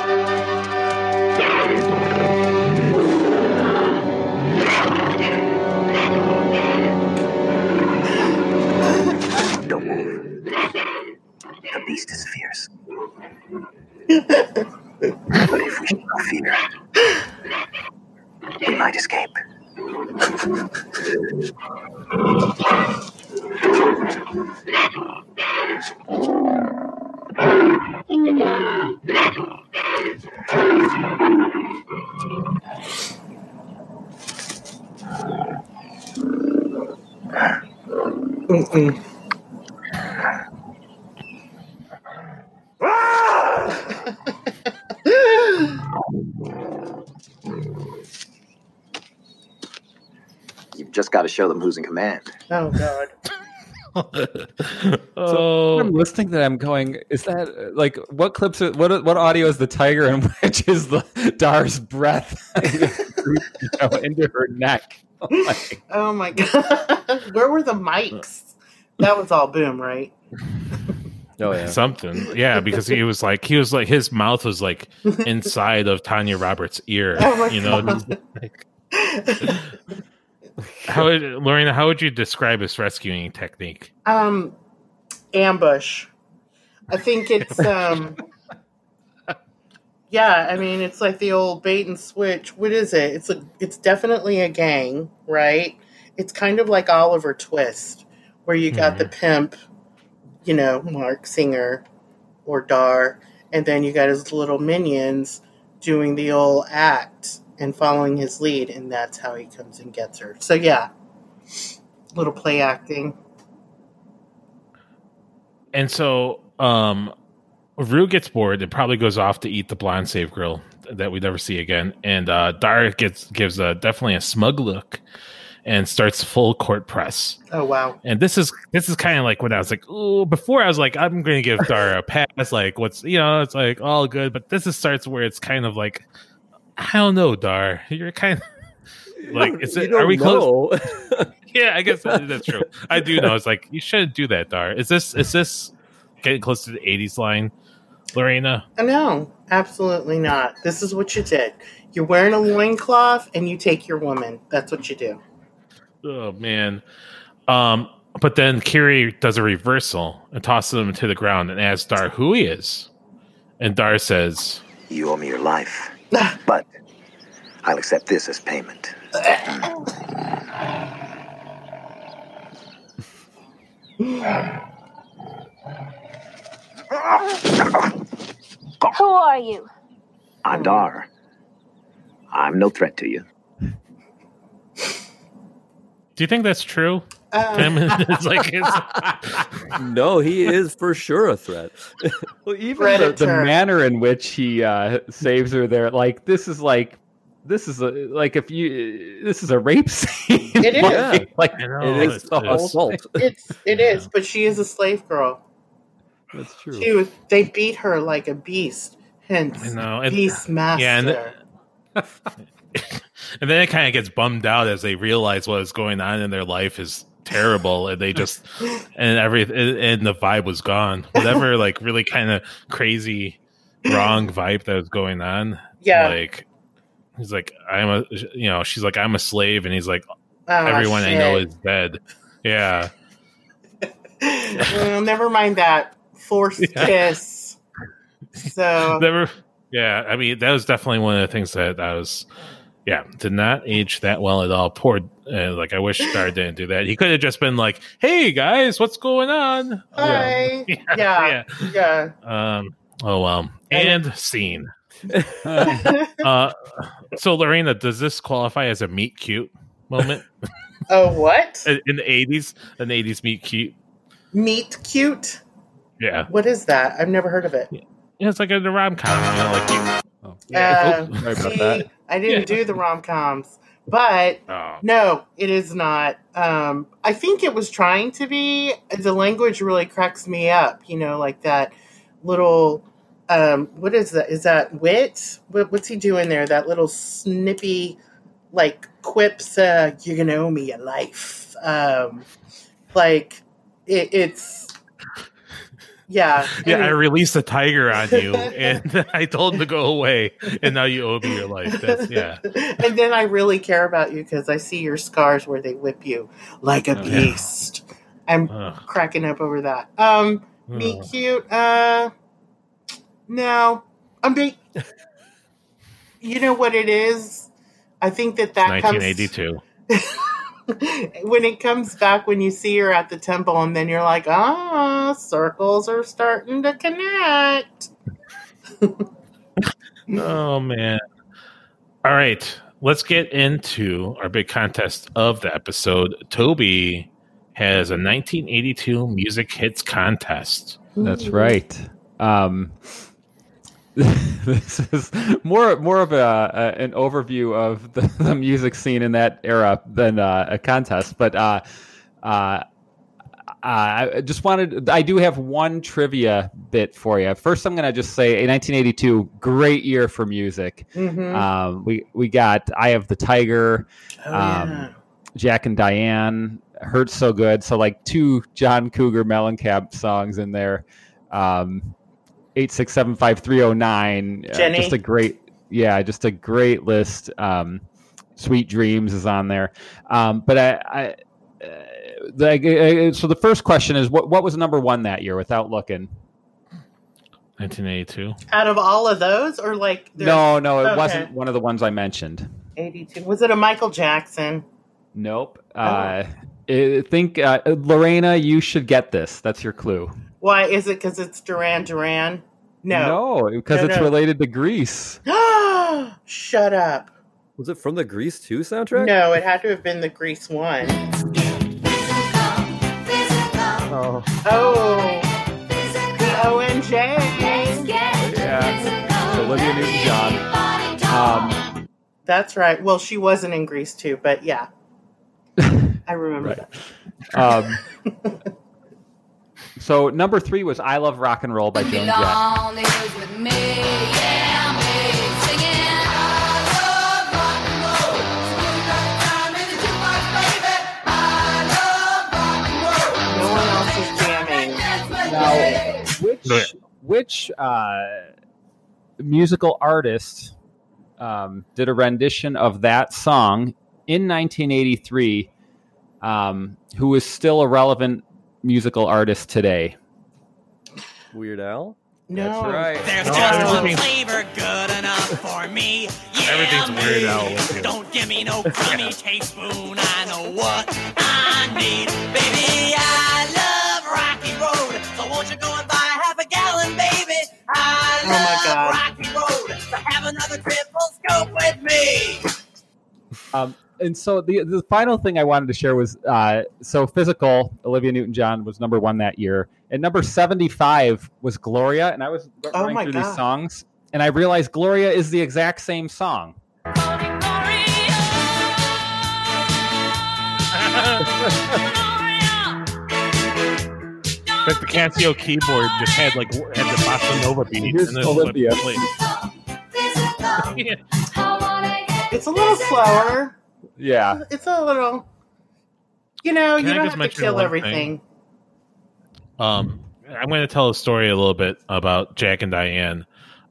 beast is fierce. but if we show fear, we might escape. show them who's in command. Oh, God. oh, I'm listening to them going, is that like what clips are, what what audio is the tiger and which is the Dar's breath you know, into her neck? Like, Oh, my God. Oh, Where were the mics? That was all boom, right? Oh yeah. something. Yeah, because he was like he was like his mouth was like inside of Tanya Roberts' ear. Oh my you know, God. like, how would Lorena? How would you describe his rescuing technique? Um, ambush. I think it's um. Yeah, I mean it's like the old bait and switch. What is it? It's a. It's definitely a gang, right? It's kind of like Oliver Twist, where you got the pimp, you know, Marc Singer, or Dar, and then you got his little minions doing the old act and following his lead, and that's how he comes and gets her. So yeah, little play acting. And so, um, Rue gets bored and probably goes off to eat the blonde save grill that we never see again. And uh, Dara gets gives a definitely a smug look and starts full court press. Oh wow. And this is this is kind of like when I was like, oh, before I was like, I'm going to give Dara a pass. Like, what's you know, it's like all good. But this is starts where it's kind of like, I don't know, Dar. You're kind of like, is it? Are we close? Yeah, I guess that- that's true. I do know. It's like you shouldn't do that, Dar. Is this is this getting close to the '80s line, Lorena? No, absolutely not. This is what you did. You're wearing a loincloth and you take your woman. That's what you do. Oh man. Um, but then Kiri does a reversal and tosses him to the ground and asks Dar who he is. And Dar says, You owe me your life, but I'll accept this as payment. Who are you? I'm Dar. I'm no threat to you. "Do you think that's true?" Uh, Tim? it's like it's, no, he is for sure a threat. Well, even the, the manner in which he uh, saves her there, like this is like this is a like if you this is a rape scene. It is. like, like know, it is the whole Assault. thing. it's it is, but she is a slave girl. That's true. She was. They beat her like a beast. Hence, I know. And, beast master. yeah, and and then it kind of gets bummed out as they realize what is going on in their life is terrible, and they just and every and, the vibe was gone. Whatever, like really kind of crazy, wrong vibe that was going on. yeah. like he's like i'm a you know she's like i'm a slave and he's like Oh, everyone i know is dead yeah well, never mind that forced Yeah. kiss. So never yeah i mean that was definitely one of the things that i was yeah did not age that well at all poor uh, like i wish Dar didn't do that he could have just been like hey guys what's going on hi. yeah, Yeah. Yeah. yeah. um oh well and scene uh so lorena does this qualify as a meet cute moment Oh, what? in in the 80s an 80s meet cute Meet cute. yeah What is that? I've never heard of it. Yeah, it's like a rom com, you know, like you, Oh. Uh, Sorry about see, that. I didn't Yeah. do the rom coms, but oh, no, it is not. Um, I think it was trying to be. The language really cracks me up. You know, like that little. Um, what is that? Is that wit? What, what's he doing there? That little snippy, like quips. Uh, You're gonna owe me a life. Um, like it, it's. Yeah. yeah, I released a tiger on you, and I told him to go away, and now you owe me your life. That's yeah, and then I really care about you because I see your scars where they whip you like a Oh, yeah. beast. I'm Ugh. cracking up over that. Um, Ugh. cute. Uh, no, I'm being. You know what it is? I think that that comes 1982. when it comes back when you see her at the temple, and then you're like, ah, circles are starting to connect. Oh man! All right, let's get into our big contest of the episode. Toby has a 1982 music hits contest. That's right. Um, this is more more of a, a an overview of the, the music scene in that era than uh, a contest. But uh, uh, I just wanted. I do have one trivia bit for you. First, I'm going to just say, in 1982, great year for music. Mhm. Um, we we got "Eye of the Tiger," Oh, um, yeah. Jack and Diane, "Hurts So Good." So like two John Cougar Mellencamp songs in there. um, eight six seven five three zero nine. uh, Just a great, yeah, just a great list. Um, Sweet Dreams is on there, um, but I. I uh, the, uh, so the first question is what what was number one that year without looking 1982. Out of all of those, or like no no it okay. wasn't one of the ones i mentioned 82. Was it a Michael Jackson? nope uh, I think uh, lorena you should get this that's your clue Why is it? Because it's Duran Duran? No. no because No, it's no. related to Grease Shut up. Was it from the Grease 2 soundtrack? No, it had to have been the Grease one. Oh. Oh, the ONJ. yeah olivia newton-john um, That's right. Well, she wasn't in Grease too, but yeah, I remember Right. that. um, so number three was i love rock and roll by joan jett. No one else is jamming. Now, which which uh, musical artist um, did a rendition of that song in 1983? Um, who is still a relevant musical artist today? Weird Al? No, That's right. There's No, just one everything's- flavor good enough for me. Yeah, Everything's me. Weird Al. Don't give me no crummy teaspoon. I know what I need. Baby, I love Rocky Road. So won't you go and buy half a gallon, baby? I Oh, my love God. Rocky Road. So have another triple scope with me. Um, and so the the final thing I wanted to share was uh, so physical. Olivia Newton John was number one that year, and number seventy five was Gloria. And I was Oh running through God. these songs, and I realized Gloria is the exact same song. Like the Casio keyboard just had like had the bossa nova beat. Here's and then Olympia. played. Yeah. it's a little slower. Yeah, It's a little. You know, Can you I don't have to kill one everything. Um, I'm going to tell a story a little bit about Jack and Diane.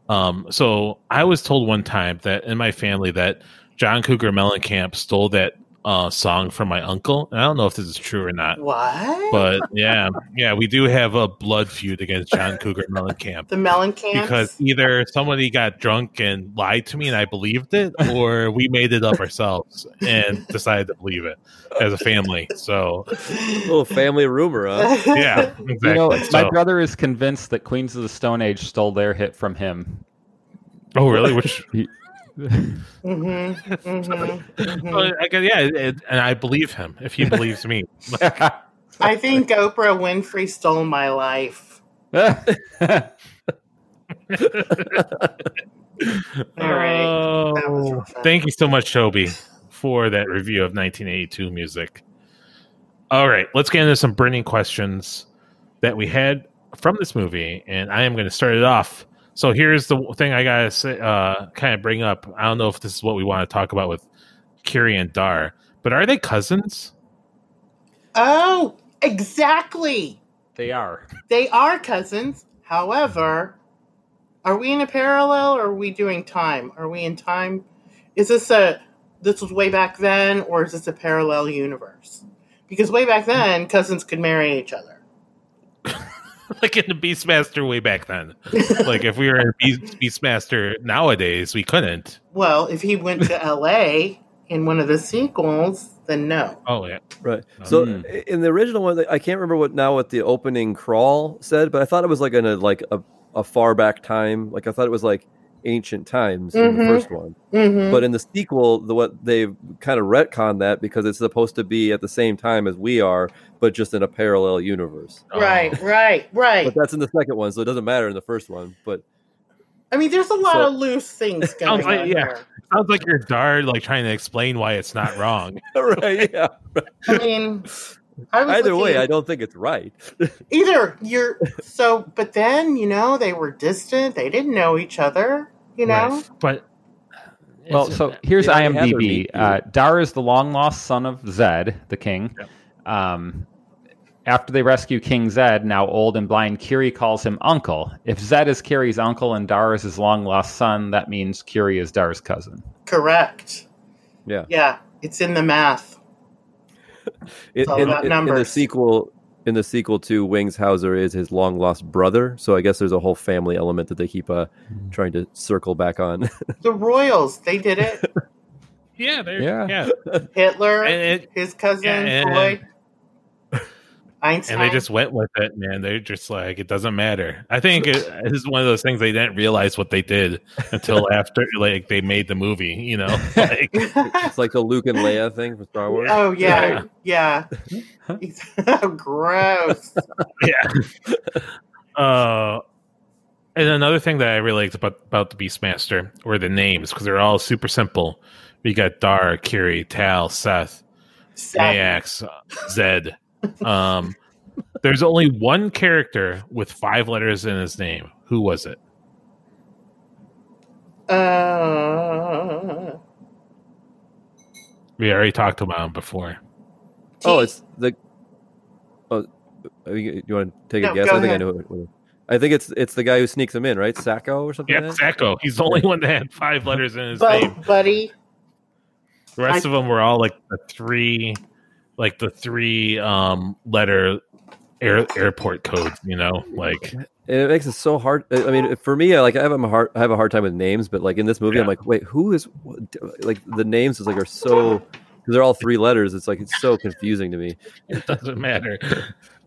Um, so I was told one time that in my family that John Cougar Mellencamp stole that uh, song from my uncle. And I don't know if this is true or not, What? but yeah, yeah, we do have a blood feud against John Cougar Mellencamp. the melon cans. Because either somebody got drunk and lied to me and I believed it, or we made it up ourselves and decided to believe it as a family. So, little family rumor, huh? yeah, exactly. you know, my brother is convinced that Queens of the Stone Age stole their hit from him. oh, really? Which Mm-hmm, mm-hmm, Well, I guess, yeah, it, and I believe him if he believes me. I think Oprah Winfrey stole my life. All right. Oh, thank you so much, Toby, for that review of 1982 music. All right, let's get into some burning questions that we had from this movie, and I am going to start it off. So here's the thing I gotta say, uh, kind of bring up. I don't know if this is what we want to talk about with Kiri and Dar, but are they cousins? Oh, exactly. they are. They are cousins. However, are we in a parallel or are we doing time? Are we in time? Is this a this was way back then or is this a parallel universe? Because way back then, cousins could marry each other. like in the Beastmaster way back then. like if we were in Beast, Beastmaster nowadays, we couldn't. Well, if he went to LA in one of the sequels, then no. Oh yeah, Right. So Mm. in the original one, I can't remember what now what the opening crawl said, but I thought it was like in a like a, a far back time. Like I thought it was like ancient times in the Mhm. first one. Mm-hmm. But in the sequel, the what they've kind of retconned that because it's supposed to be at the same time as we are, but just in a parallel universe. right, Oh. right, right. But that's in the second one, so it doesn't matter in the first one. But I mean, there's a lot So- of loose things going Sounds like- on yeah. here. sounds like you're Dard like trying to explain why it's not wrong. right, yeah. I mean, I was Either way, looking- I don't think it's right. either you're so, but then you know they were distant. They didn't know each other. You know, Right. but Well, it's- so here's they already have their IMDb. meet Uh, Dar is the long lost son of Zed, the king. Yep. Um, After they rescue King Zed, now old and blind, Kiri calls him uncle. If Zed is Kiri's uncle and Dar is his long lost son, that means Kiri is Dar's cousin. Correct. Yeah. Yeah, it's in the math. In, all in- about in- in the numbers. sequel, in the sequel to Wings Hauser is his long lost brother. So I guess there's a whole family element that they keep uh, Hmm. trying to circle back on. The Royals, they did it. Yeah, they're, Yeah. yeah. Hitler, And it- his cousin yeah, and- Floyd, Einstein. And they just went with it, man. They're just like, it doesn't matter. I think it is this one of those things they didn't realize what they did until after, like, they made the movie. You know, like, it's like the Luke and Leia thing from Star Wars. oh yeah, yeah. Gross. yeah. Uh, and another thing that I really liked about about the Beastmaster were the names because they're all super simple. We got Dar, Kiri, Tal, Seth, Maax, Zed. Um, there's only one character with five letters in his name. Who was it? Uh, We already talked about him before. Oh, it's the. Oh, you, you want to take a guess? I think I know. It, I think it's it's the guy who sneaks him in, right? Sacco or something. Yeah, like? Sacco. He's the only one that had five letters in his bu- name. buddy. The rest I- of them were all like the three, like the three um letter air, airport codes. You know, like And it makes it so hard. I mean, for me, I like I have a hard I have a hard time with names, but like in this movie, I'm like, wait, who is like the names is like are so because they're all three letters. It's like it's so confusing to me. it doesn't matter.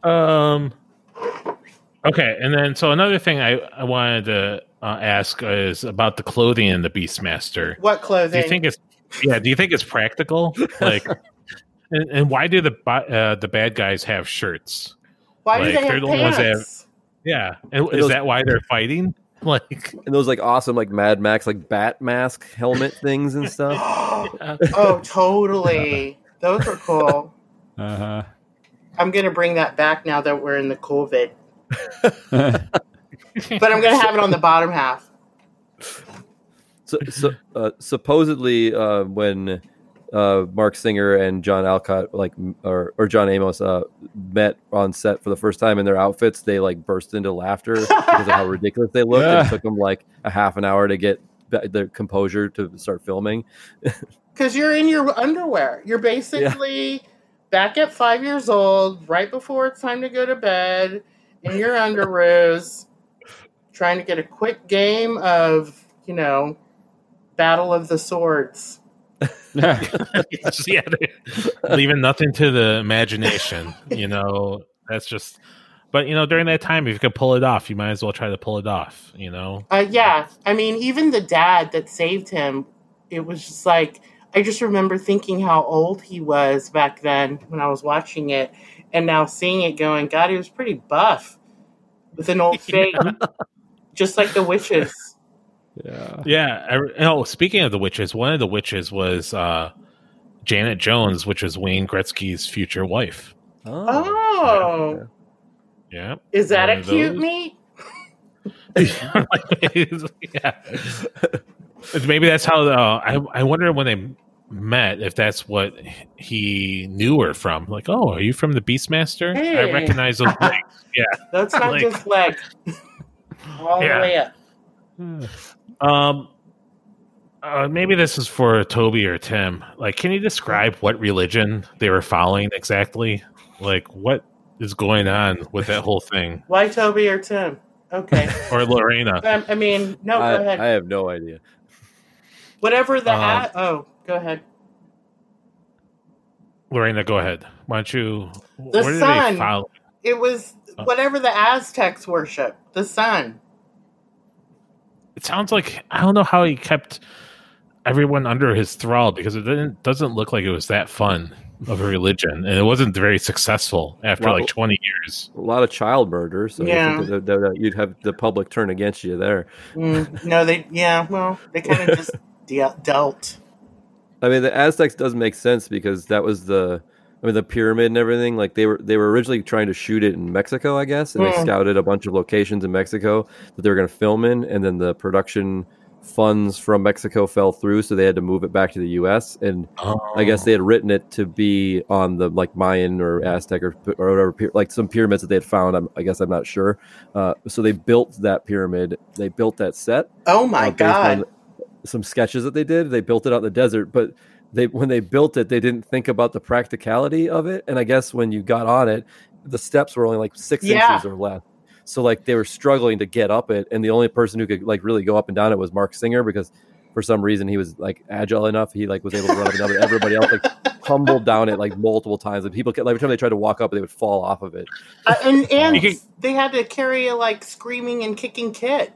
Um. Okay, and then so another thing I I wanted to uh, ask is about the clothing in the Beastmaster. What clothing Do you think it's yeah? Do you think it's practical? Like, and, and why do the uh, the bad guys have shirts? Why do like, they they're have the ones that have- pants? Yeah, and is those- that why they're fighting? Like, And those like awesome like Mad Max like bat mask helmet things and stuff. oh, totally. Those were cool. Uh huh. I'm gonna bring that back now that we're in the COVID. But I'm gonna have it on the bottom half. So, so uh, supposedly, uh, when uh, Marc Singer and John Alcott, like, or, or John Amos, uh, met on set for the first time in their outfits, they like burst into laughter because of how ridiculous they looked. Yeah. It took them like a half an hour to get ba- their composure to start filming. Because you're in your underwear. You're basically back at five years old, right before it's time to go to bed, in your underoos, trying to get a quick game of, you know, Battle of the Swords. Yeah, leaving nothing to the imagination. You know, that's just. But you know, during that time, if you could pull it off, you might as well try to pull it off. You know, Uh, yeah, I mean, even the dad that saved him, it was just like I just remember thinking how old he was back then when I was watching it, and now seeing it, going, God, he was pretty buff with an old face, just like the witches. Yeah. yeah. I, oh, speaking of the witches, one of the witches was uh, Janet Jones, which was Wayne Gretzky's future wife. Oh, Yeah, is that One a cute those. meat? yeah. Maybe that's how. Uh, I I wonder when they met if that's what he knew her from. Like, oh, are you from the Beastmaster? I recognize those legs. Yeah. That's not Like- just leg. All Yeah. the way up. Um. Uh, maybe this is for Toby or Tim. Like, can you describe what religion they were following exactly? Like, what is going on with that whole thing? Why Toby or Tim? Okay. Or Lorena? um, I mean, no, go I, ahead. I have no idea. Whatever the Um, hat. Oh, go ahead. Lorena, go ahead. Why don't you? The sun. they follow? It was Uh. whatever the Aztecs worship, the sun. It sounds like I don't know how he kept everyone under his thrall because it didn't doesn't look like it was that fun of a religion, and it wasn't very successful after Well- like twenty years. A lot of child murder, so you Yeah. think that, that- that you'd have the public turn against you there. Mm, no, they. Yeah, well, they kind of just de- dealt. I mean, the Aztecs does make sense because that was the, I mean, the pyramid and everything. Like they were, they were originally trying to shoot it in Mexico, I guess, and they Mm. scouted a bunch of locations in Mexico that they were going to film in, and then the production funds from Mexico fell through, so they had to move it back to the U.S. And I guess Oh. they had written it to be on the like Mayan or Aztec or, or whatever, like some pyramids that they had found. I'm, I guess I'm not sure. Uh, so they built that pyramid. They built that set. Oh my uh, god. Some sketches that they did. They built it out in the desert, but they when they built it, they didn't think about the practicality of it. And I guess when you got on it, the steps were only like six Yeah. inches or less. So like they were struggling to get up it, and the only person who could like really go up and down it was Marc Singer because for some reason he was like agile enough. He like was able to run up and down. But everybody else like tumbled down it like multiple times, and people kept, like, every time they tried to walk up, they would fall off of it. Uh, and and can- they had to carry a like screaming and kicking kit.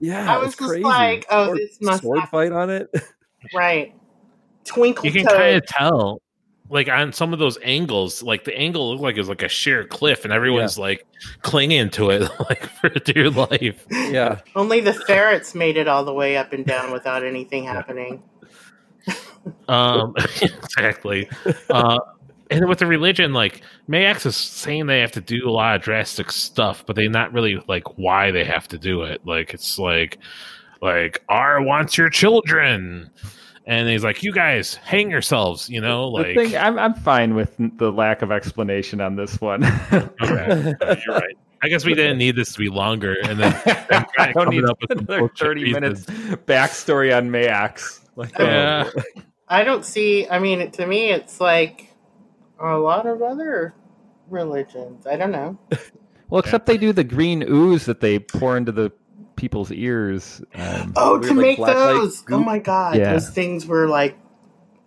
Yeah, I was was just crazy. like, oh, Sword- this must sword have- fight on it. right. Twinkle You can kind of tell, like on some of those angles, like the angle looked like it was like a sheer cliff, and everyone's like clinging to it like for dear life. Yeah, Only the ferrets made it all the way up and down without anything happening. Um, exactly. Uh, and with the religion, like Maax is saying they have to do a lot of drastic stuff, but they're not really like why they have to do it. Like it's like, like R wants your children, and he's like, you guys hang yourselves. You know, like thing, I'm I'm fine with the lack of explanation on this one. okay, you're right. I guess we didn't need this to be longer, and then them I don't coming need up with another 30 reasons. minutes backstory on Maax. Like, Yeah. Oh. I don't see. I mean, to me, it's like a lot of other religions. I don't know. Well, except they do the green ooze that they pour into the people's ears. Um, Oh, to like, make black light those! Oh my god, Yeah. those things were like.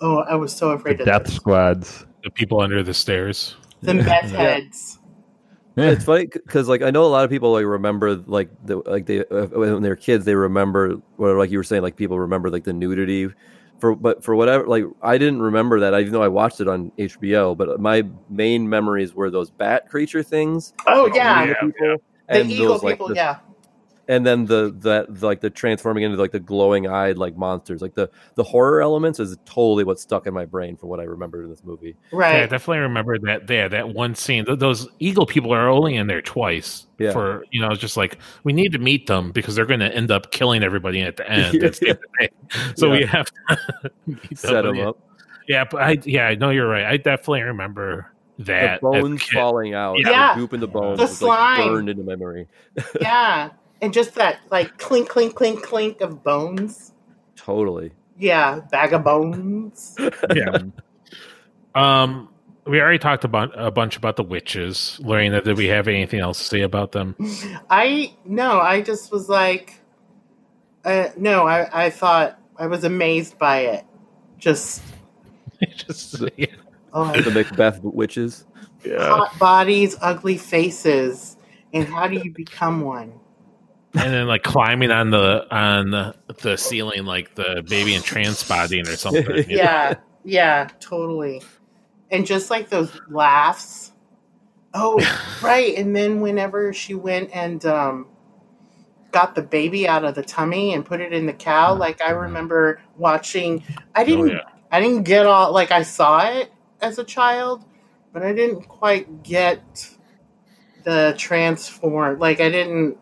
Oh, I was so the afraid of death those. squads. The people under the stairs. the meth heads. Yeah. it's funny because like I know a lot of people like remember like the like they uh, when they're kids they remember or like you were saying like people remember like the nudity for but for whatever like I didn't remember that even though I watched it on HBO but my main memories were those bat creature things Oh yeah, yeah. people, the eagle those, like, people. the- yeah, and then the that like the transforming into like the glowing eyed like monsters like the the horror elements is totally what stuck in my brain from what I remember in this movie Yeah, I right. definitely remember that. Yeah, that one scene. Th- those eagle people are only in there twice. Yeah. For you know, it's just like we need to meet them because they're going to end up killing everybody at the end. Yeah. That's the thing. So we have to meet set them. them up Yeah, but I yeah, I know you're right. I definitely remember the that. as a bones falling out Yeah. the goop in the bones The was, like, slime. burned into memory yeah, and just that like clink, clink, clink, clink of bones. totally Yeah, bag of bones. yeah. Um, we already talked about a bunch about the witches. Lorena, did we have anything else to say about them? I no, I just was like, uh, no, I I thought I was amazed by it. Just just yeah. oh, the Macbeth witches. hot bodies, ugly faces, and how do you become one? And then like climbing on the on the, the ceiling like the baby in Trainspotting or something. you know? Yeah, yeah, totally. And just like those laughs. Oh, right. And then whenever she went and um, got the baby out of the tummy and put it in the cow, like I remember watching. I didn't. Oh, yeah. I didn't get all like I saw it as a child, but I didn't quite get the transform. Like I didn't.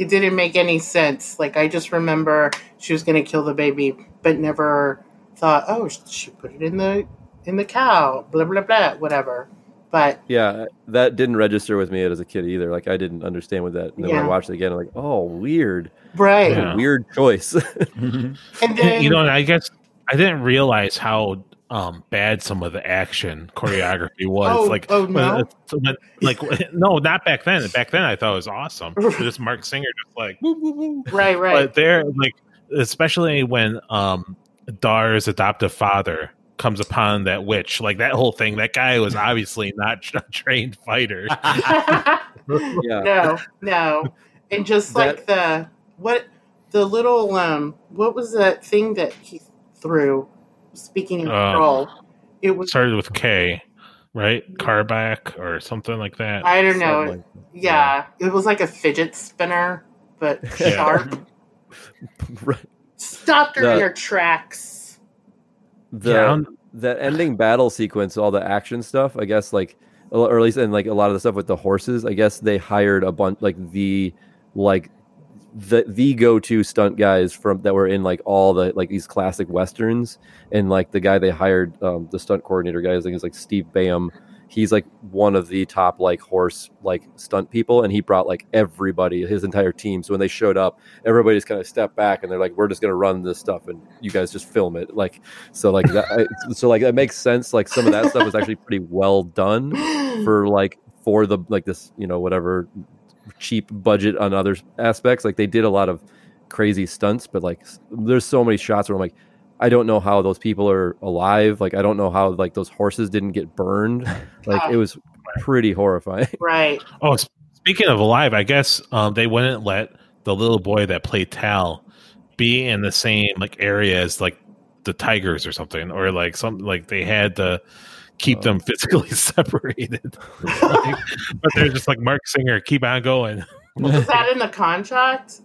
It didn't make any sense. Like I just remember she was going to kill the baby, but never thought, oh, she put it in the in the cow. Blah blah blah. Whatever. But Yeah, that didn't register with me as a kid either. Like I didn't understand what that. And then when I watched it again, I'm like, oh, weird, right. Yeah. weird choice. Mm-hmm. And then you know, I guess I didn't realize how um, bad some of the action choreography was. Oh, like, oh, no? when- like no, not back then. Back then, I thought it was awesome. this Marc Singer just like, woo, woo, woo. right, right. but there, like, especially when um, Dar's adoptive father comes upon that witch, like that whole thing. That guy was obviously not a trained fighter. yeah, no, no. And just like the what the little um what was that thing that he threw? Speaking of Uh, troll, it was Started with K, right? Carback or something like that. I don't know. Something yeah, it was like a fidget spinner, but Yeah. sharp. right. Stopped her in her tracks. the Yeah, that ending battle sequence, all the action stuff. I guess like, or at least and like a lot of the stuff with the horses. I guess they hired a bunch like the like the the go to stunt guys from that were in like all the like these classic westerns, and like the guy they hired, um, the stunt coordinator guy, I think is like Steve Bayham. He's like one of the top like horse like stunt people, and he brought like everybody, his entire team. So when they showed up, everybody just kind of stepped back, and they're like, "We're just gonna run this stuff, and you guys just film it." Like so, like that, I- so like that makes sense. Like some of that stuff was actually pretty well done for like for the like this you know whatever cheap budget on other aspects. Like they did a lot of crazy stunts but like there's so many shots where i'm like i don't know how those people are alive. Like i don't know how like those horses didn't get burned. Like it was pretty horrifying. Right. Oh, speaking of alive, I guess um, they wouldn't let the little boy that played Tal be in the same like area as like the tigers or something, or like some like they had to keep them physically separated. Like, but they're just like Marc Singer, keep on going. Is that in the contract?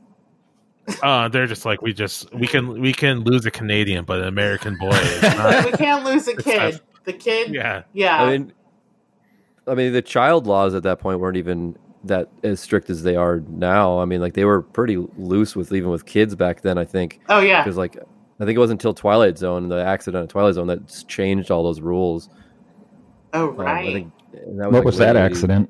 Uh, they're just like we just we can we can lose a Canadian, but an American boy is not. we can't lose a kid. not- The kid. Yeah. Yeah. i mean i mean the child laws at that point weren't even that as strict as they are now i mean like they were pretty loose with even with kids back then i think Oh, yeah. because like i think it wasn't until twilight zone the accident at twilight zone that changed all those rules oh, Um, right. I think and what like was that accident?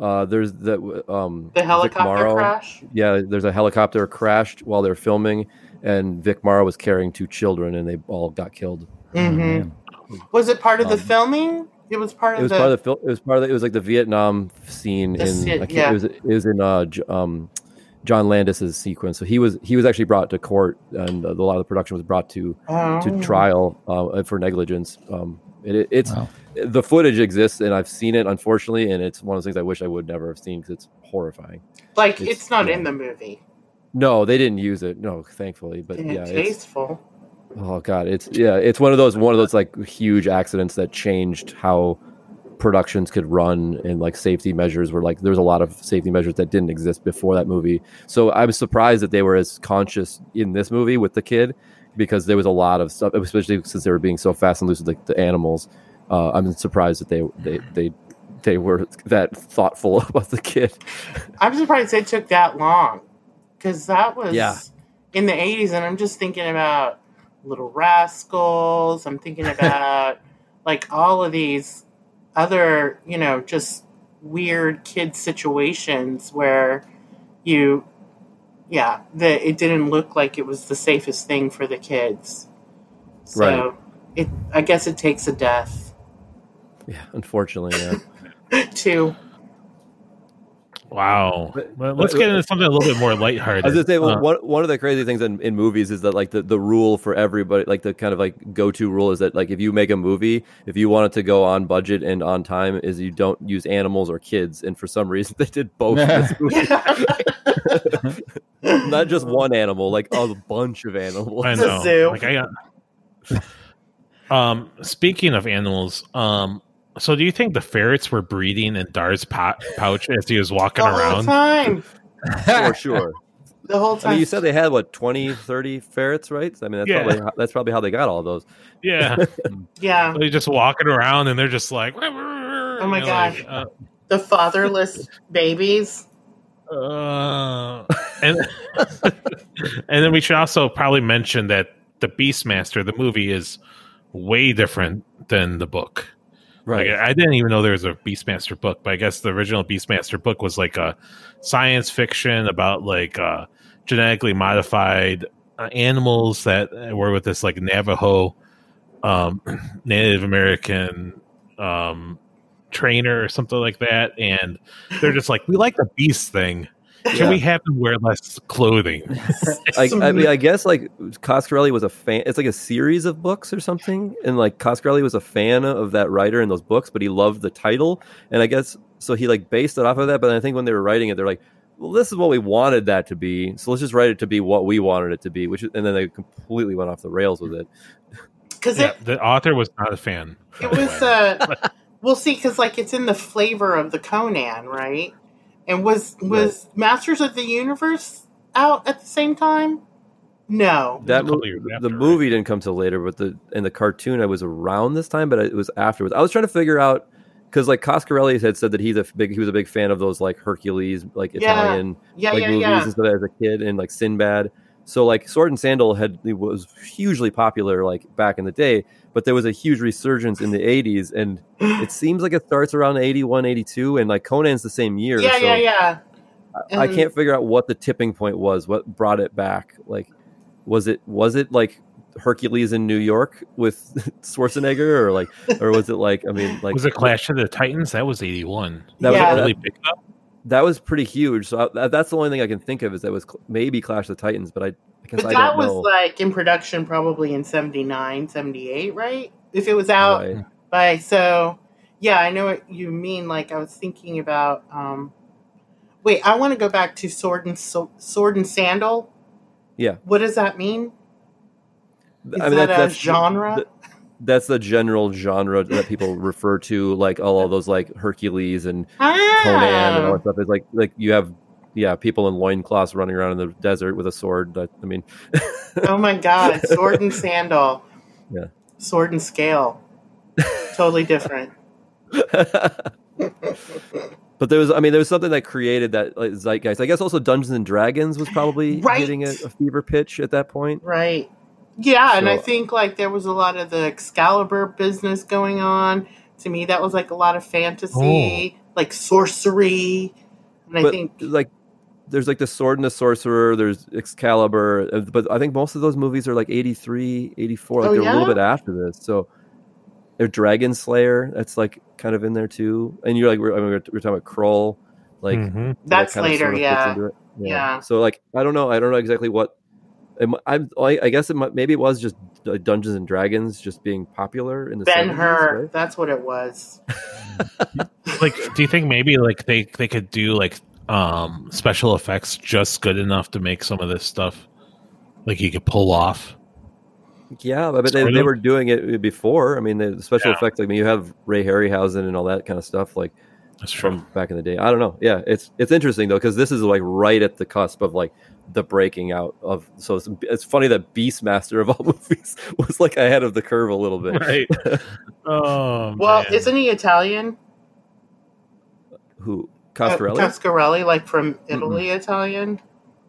Uh, there's the um, The helicopter Morrow- crash? Yeah, there's a helicopter crashed while they're filming, and Vic Morrow was carrying two children, and they all got killed. hmm Was it part of the Um, filming? It was part of. It of was the. part of the film. It was part of the, it was like the Vietnam scene The in. scene, I can't, yeah. It was it was in uh, um, John Landis's sequence. So he was he was actually brought to court, and uh, a lot of the production was brought to Oh. to trial uh, for negligence. Um, it, it- it's Wow. The footage exists, and I've seen it unfortunately, and it's one of those things I wish I would never have seen because it's horrifying. like, it's- it's, not yeah. in the movie. No, they didn't use it. No, thankfully, but Damn, yeah, it's, tasteful. oh god, it's yeah, it's one of those one of those like huge accidents that changed how productions could run and like safety measures were like there's a lot of safety measures that didn't exist before that movie. So I was surprised that they were as conscious in this movie with the kid because there was a lot of stuff, especially since they were being so fast and loose with like, the animals. Uh, I'm surprised that they they they they were that thoughtful about the kid. I'm surprised it took that long because that was Yeah. in the 80s, and I'm just thinking about Little Rascals. I'm thinking about like all of these other, you know, just weird kid situations where you, yeah, that it didn't look like it was the safest thing for the kids. So Right. it, I guess it takes a death Yeah, unfortunately, yeah. to Wow. Well, let's get into something a little bit more lighthearted. I was gonna say well, Uh, one one of the crazy things in, in movies is that like the, the rule for everybody, like the kind of like go to rule is that like if you make a movie, if you want it to go on budget and on time, is you don't use animals or kids. And for some reason, they did both. this movie. Not just one animal, like a bunch of animals. I know. Like I got. Um, speaking of animals, um, so do you think the ferrets were breeding in Dar's po- pouch as he was walking the whole around? time. for sure. The whole I time. mean, you said they had what 20, 30 ferrets, right? I mean, that's Yeah. probably how, that's probably how they got all those. Yeah. yeah. They're just walking around and they're just like, oh my gosh. uh, the fatherless babies. Uh, and and then we should also probably mention that the Beastmaster, the movie, is way different than the book. Right. Like, I didn't even know there was a Beastmaster book, but I guess the original Beastmaster book was like a science fiction about like uh, genetically modified uh, animals that were with this like Navajo um, Native American um, trainer or something like that, and they're just like, we like the beast thing. Can Yeah. we have them wear less clothing? I, I mean, I guess like Coscarelli was a fan. It's like a series of books or something, and like Coscarelli was a fan of that writer in those books, but he loved the title, and I guess so he like based it off of that. But I think when they were writing it, they're like, "Well, this is what we wanted that to be, so let's just write it to be what we wanted it to be." Which, and then they completely went off the rails with it. Because Yeah, the author was not a fan. it was uh we'll see because like it's in the flavor of the conan right and was was masters of the universe out at the same time no That mo- the movie didn't come till later, but the and the cartoon I was around this time, but it was afterwards. I was trying to figure out because like Coscarelli had said that he's a big he was a big fan of those like Hercules like Yeah. Italian Yeah, like yeah, movies yeah. and stuff as a kid and like Sinbad. So like Sword and Sandal had it was hugely popular like back in the day, but there was a huge resurgence in the 80s and it seems like it starts around 81 82 and like Conan's the same year. Yeah, so yeah, yeah. I And- can't figure out what the tipping point was, what brought it back. Like was it was it like Hercules in New York with Schwarzenegger or like or was it like I mean like was it Clash of the Titans? That was eighty one. That was- Yeah. that- really picked up. That was pretty huge. So I, that's the only thing I can think of is that was cl- maybe Clash of the Titans, but I, I guess But I that was know. like in production probably in 79, 78, right? If it was out Right. by so yeah, I know what you mean. Like I was thinking about um wait, I want to go back to sword and so, sword and sandal. Yeah. What does that mean? Is I mean, that that's, a genre? Th- that's the general genre that people refer to, like all of those like Hercules and Conan and all Ah, that stuff. Is like like you have yeah people in loincloths running around in the desert with a sword. That I mean, oh my god, sword and sandal. Yeah. Sword and scale. totally different. but there was I mean there was something that created that like, zeitgeist. I guess also Dungeons and Dragons was probably Right. hitting a, a fever pitch at that point. Right. Yeah, and I think like there was a lot of the Excalibur business going on. To me, that was like a lot of fantasy, like sorcery, and I think like there's like the sword and the sorcerer there's excalibur uh, but i think most of those movies are like 83 84 like Oh, they're a little bit after this so they're dragon slayer that's like kind of in there too and you're like we're, I mean, we're, we're talking about Krull like Mhm. That's kinda later, sorta fits yeah. Yeah. so like i don't know i don't know exactly what it mi- I'm, I I guess it might, maybe it was just uh, Dungeons and Dragons just being popular in the Ben Hur. right? That's what it was. like do you think maybe like they they could do like um special effects just good enough to make some of this stuff like you could pull off Yeah, but they, they were doing it before. I mean, the special Yeah. effects. Like, I mean, you have Ray Harryhausen and all that kind of stuff, like that's true from back in the day. I don't know. Yeah, it's it's interesting though because this is like right at the cusp of like the breaking out of. So it's, it's funny that Beastmaster of all movies was like ahead of the curve a little bit. right oh Well, man. isn't he Italian? Who Uh, Coscarelli? Coscarelli, like from Italy, Italian.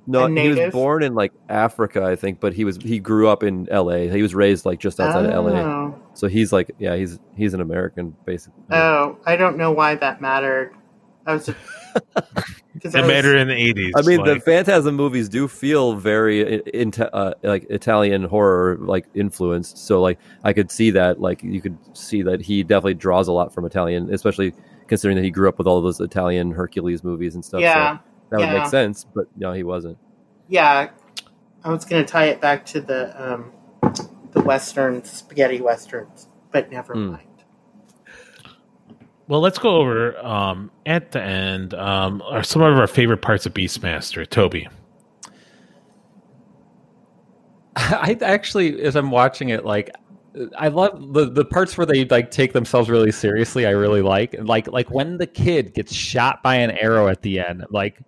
No, a he was born in like Africa, I think, but he was he grew up in L.A. He was raised like just outside of L.A. Oh. So he's like, yeah, he's he's an American basically. Oh, I don't know why that mattered. I was just because it mattered in the 80s I mean, the like, Phantasm movies do feel very i- in, uh, like Italian horror like influenced. So like I could see that. Like you could see that he definitely draws a lot from Italian, especially considering that he grew up with all those Italian Hercules movies and stuff. Yeah, so that would make sense. But no, he wasn't. yeah. I was going to tie it back to the um, the westerns, spaghetti westerns, but never Hmm. mind. well let's go over um at the end um are some of our favorite parts of beastmaster toby I actually, as I'm watching it, like I love the the parts where they like take themselves really seriously. I really like like like when the kid gets shot by an arrow at the end. Like,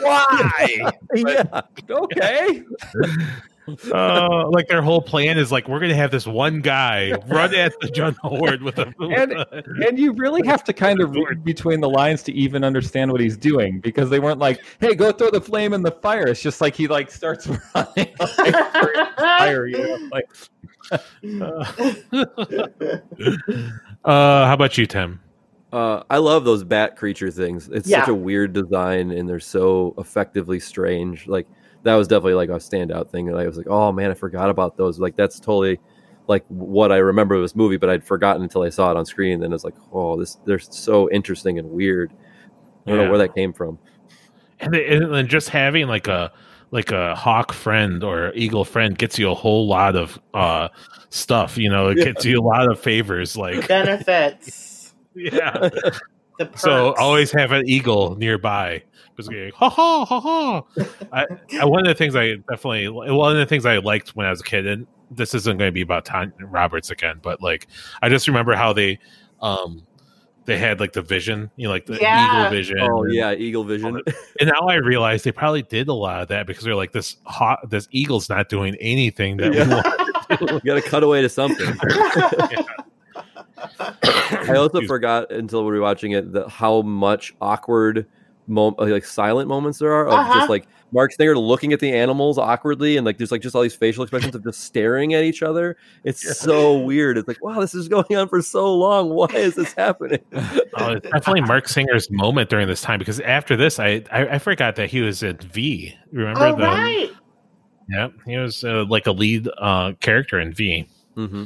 why? yeah. okay. uh, like their whole plan is like we're gonna have this one guy run at the John Howard with a And- And you really have to kind of read between the lines to even understand what he's doing because they weren't like, "Hey, go throw the flame in the fire." It's just like he like starts running like, fire. You know? Like, uh, how about you, Tim? Uh, I love those bat creature things. It's Yeah. such a weird design, and they're so effectively strange. Like that was definitely like a standout thing. And I was like, oh man, I forgot about those. Like that's totally like what I remember of this movie, but I'd forgotten until I saw it on screen. And then it's like, oh, this they're so interesting and weird. I don't Yeah. know where that came from. And, and then just having like a like a hawk friend or eagle friend gets you a whole lot of uh stuff. You know, it Yeah. gets you a lot of favors. Like, Benefits. Yeah. The perks. So always have an eagle nearby. Because going, ha ha ha ha. I, I, one of the things I definitely one of the things I liked when I was a kid, and this isn't going to be about Tanya Roberts again, but like I just remember how they um they had like the vision, you know, like the Yeah. eagle vision. Oh and- yeah, Eagle Vision. and now I realize they probably did a lot of that because they're like this hot this eagle's not doing anything that we Yeah. want. you got to cut away to something. I also forgot until we were watching it that how much awkward, mom- uh, like silent moments there are of Uh-huh. just like Marc Singer looking at the animals awkwardly, and like there's like just all these facial expressions of just staring at each other. It's so weird. It's like wow, this is going on for so long. Why is this happening? Oh, it's definitely Marc Singer's moment during this time because after this, I I, I forgot that he was at V. Remember Oh the? right. Yeah, he was uh, like a lead uh, character in V, hmm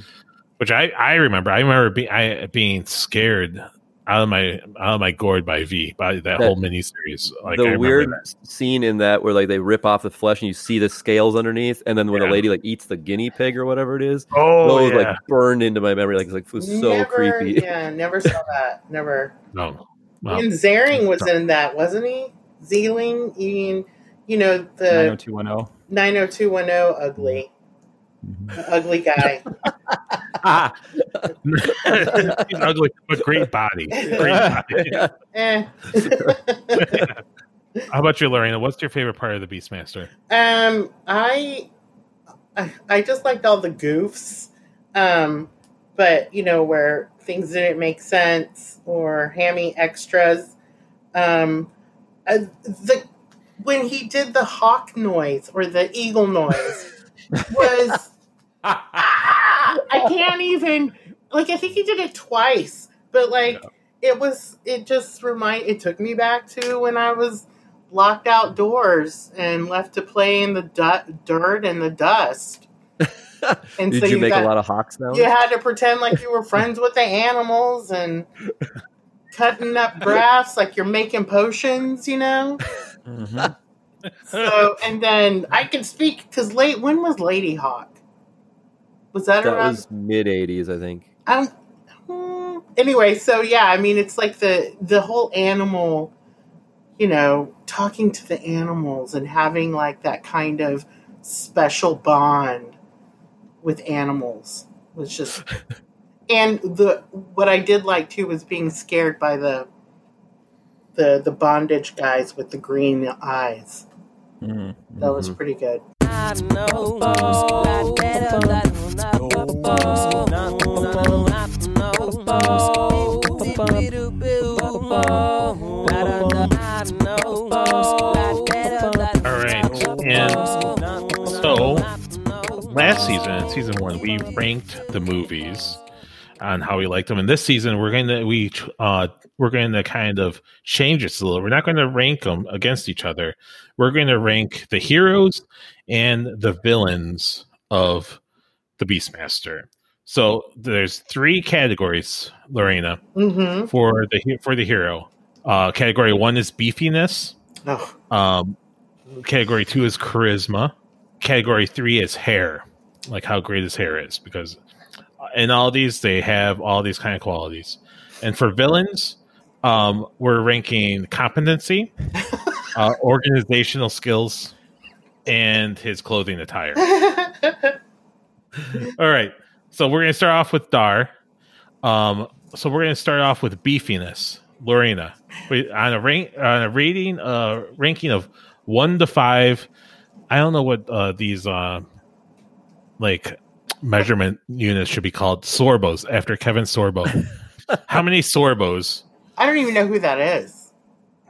which I I remember. I remember being I being scared out of my out of my gourd by V by that, That- whole miniseries. Like the remember weird that. scene in that where like they rip off the flesh and you see the scales underneath, and then when Yeah. the lady like eats the guinea pig or whatever it is, Oh those yeah, like burned into my memory. Like, it's like it was so never, creepy. Yeah, never saw that. Never. no. Well, and Ziering was in that, wasn't he? Zealing eating, you know, the 90210. 90210 ugly. The ugly guy. Ah, he's ugly but great body. Great body. eh. How about you, Lorena? What's your favorite part of the Beastmaster? Um, I, I, I just liked all the goofs, um, but you know where things didn't make sense or hammy extras. Um, uh, the when he did the hawk noise or the eagle noise was Ah, I can't even like I think he did it twice, but like it was it just remind it took me back to when I was locked outdoors and left to play in the du- dirt and the dust. And Did so you you make got- a lot of hawks now? You had to pretend like you were friends with the animals and cutting up grass like you're making potions, you know? So, and then I can speak because late, when was Ladyhawke? Was that, That around? was mid '80s, I think. I don't, hmm. anyway, so yeah, I mean, it's like the the whole animal, you know, talking to the animals and having like that kind of special bond with animals was just. and the what I did like too was being scared by the the the bondage guys with the green eyes. That was pretty good. I know. La, da, da, da, da, All right, and so last season, season one, we ranked the movies on how we liked them, and this season we're going to we uh we're going to kind of change this a little. We're not going to rank them against each other. We're going to rank the heroes and the villains of the Beastmaster. So there's three categories, Lorena, Mm-hmm. for the for the hero. Uh, category one is beefiness. Oh, Um, category two is charisma. Category three is hair, like how great his hair is, because in all these they have all these kind of qualities. And for villains, um, we're ranking competency, uh, organizational skills, and his clothing attire. All right, so we're gonna start off with Dar. Um, so we're gonna start off with beefiness, Lorena. On a rank on a rating uh ranking of one to five. I don't know what uh, these uh like measurement units should be called. Sorbos after Kevin Sorbo. How many Sorbos I don't even know who that is.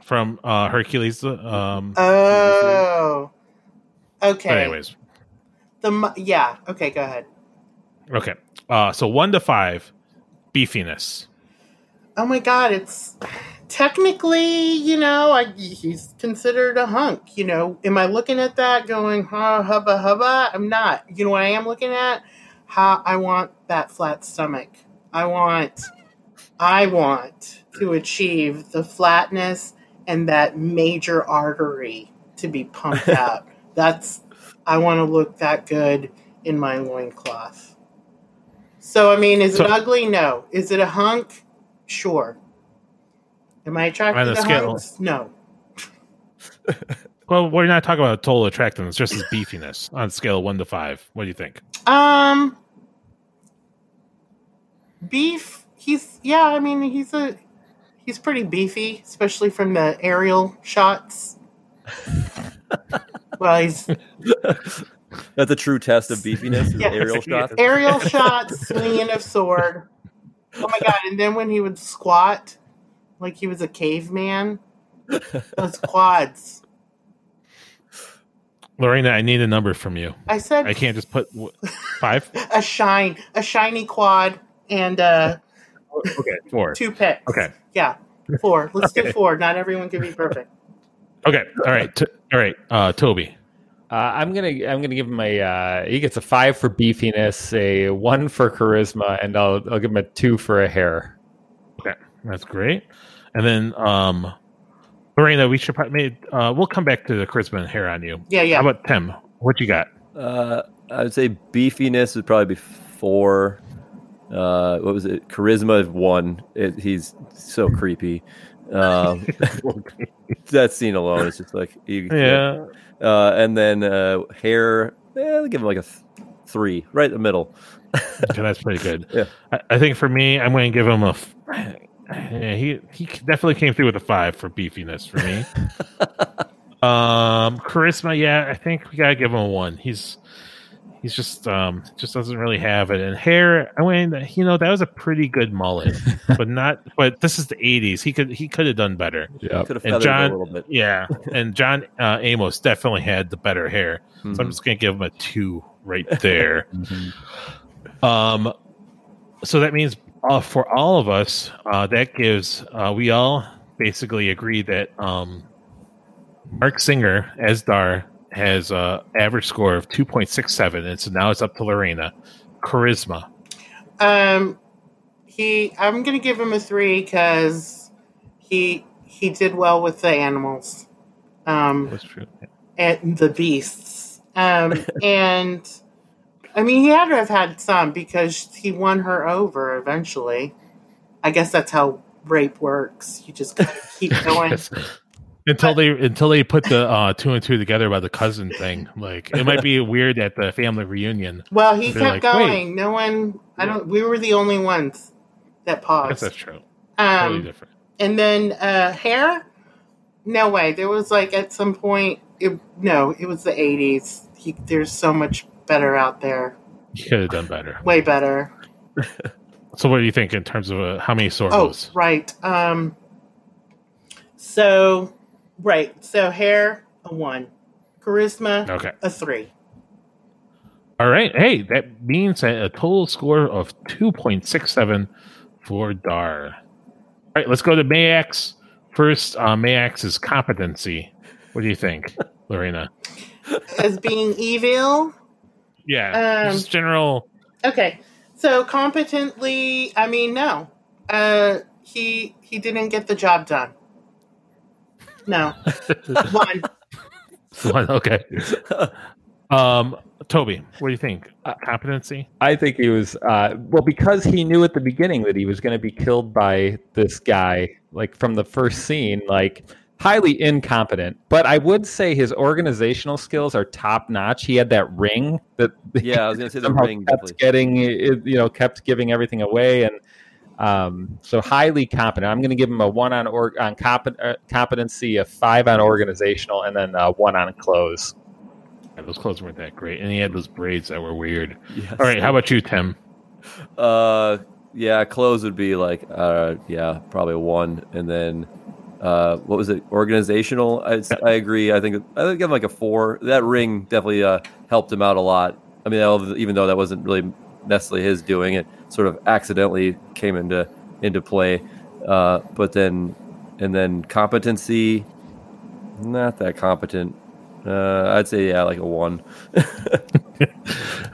from uh Hercules? Um, Oh, okay. but anyways, The mu- yeah. Okay, go ahead. okay. Uh, so one to five, beefiness. Oh my god, it's technically, you know, I, he's considered a hunk. You know, am I looking at that going, huh, hubba hubba? I'm not. You know what I am looking at? How I want that flat stomach. I want, I want to achieve the flatness and that major artery to be pumped out. That's, I want to look that good in my loincloth. So, I mean, is So- it ugly? No. Is it a hunk? Sure. Am I attracted to scale- hunks? No. Well, we're not talking about total attractiveness, just his beefiness on a scale of one to five. What do you think? Um, beef. He's yeah. I mean, he's a he's pretty beefy, especially from the aerial shots. well, he's That's a true test of beefiness. Is Yeah. aerial shots. aerial shots, swinging of sword. Oh my god! And then when he would squat, like he was a caveman, those quads. Lorena, I need a number from you. I said I can't just put w- five. a shine, a shiny quad, and uh, Okay, four. two picks. Okay. Yeah, four. Let's do Okay. four. Not everyone can be perfect. Okay, all right, t- all right. Uh, Toby, Uh, I'm gonna I'm gonna give him a uh, he gets a five for beefiness, a one for charisma, and I'll I'll give him a two for a hair. okay, that's great. And then, um, Lorena, we should probably uh, we'll come back to the charisma and hair on you. Yeah, yeah. How about Tim? What you got? Uh, I would say beefiness would probably be four. Uh, what was it? Charisma is one. It, he's so creepy. Um, that scene alone is just like you, Yeah. Uh, and then uh, hair, eh, I'll give him like a th- three, right in the middle. Okay, that's pretty good. Yeah. I, I think for me, I'm going to give him a. f- Yeah, he he definitely came through with a five for beefiness for me. um, charisma, yeah, I think we gotta give him a one. He's he's just um just doesn't really have it. And hair, I mean, you know, that was a pretty good mullet, but not. But this is the '80s. He could he could have done better. Yeah. Could have And John, a little bit. yeah, and John uh, Amos definitely had the better hair. So I'm Mhm. just gonna give him a two right there. Um, so that means uh, for all of us, uh, that gives uh, we all basically agree that um, Marc Singer as Dar has a average score of two point six seven, and so now it's up to Lorena. Charisma, Um, he. I'm gonna give him a three because he he did well with the animals. Um, that's true. and the beasts. Um, and I mean, he had to have had some because he won her over eventually. I guess that's how rape works. You just gotta keep going. Yes. Until they until they put the uh, two and two together by the cousin thing, like it might be weird at the family reunion. Well, he kept like, going. "Wait." No one. I don't. We were the only ones that paused. that's true. Totally Um, different. and then uh, hair. No way. There was like at some point. It, no, it was the '80s. There's so much better out there. You could have done better. Way better. So, what do you think in terms of uh, how many Oh, right. Um, so, right. So, hair, a one. Charisma, Okay. a three. All right. Hey, that means a, a total score of 2.67 for Dar. All right, let's go to Maax. First, uh, Maax's competency. What do you think, Lorena? As being evil. Yeah, Um, just general. Okay. So, competently, I mean, no. Uh, he he didn't get the job done. No. one. One, okay. Um, Toby, what do you think? Competency? I think he was uh, well because he knew at the beginning that he was going to be killed by this guy, like from the first scene, like highly incompetent. But I would say his organizational skills are top notch. He had that ring that Yeah, I was gonna say the ring kept definitely. getting, you know, kept giving everything away, and um, so highly competent. I'm going to give him a one on or on compet- uh, competency, a five on organizational, and then uh, one on clothes. Yeah, those clothes weren't that great, and he had those braids that were weird. Yes. All right, how about you, Tim? Uh, yeah, clothes would be like, uh, yeah, probably one, and then, uh, what was it? Organizational. I, I agree. I think I think him like a four. That ring definitely uh, helped him out a lot. I mean, even though that wasn't really necessarily his doing, it sort of accidentally came into into play. Uh, but then, and then competency, not that competent. Uh, I'd say yeah, like a one.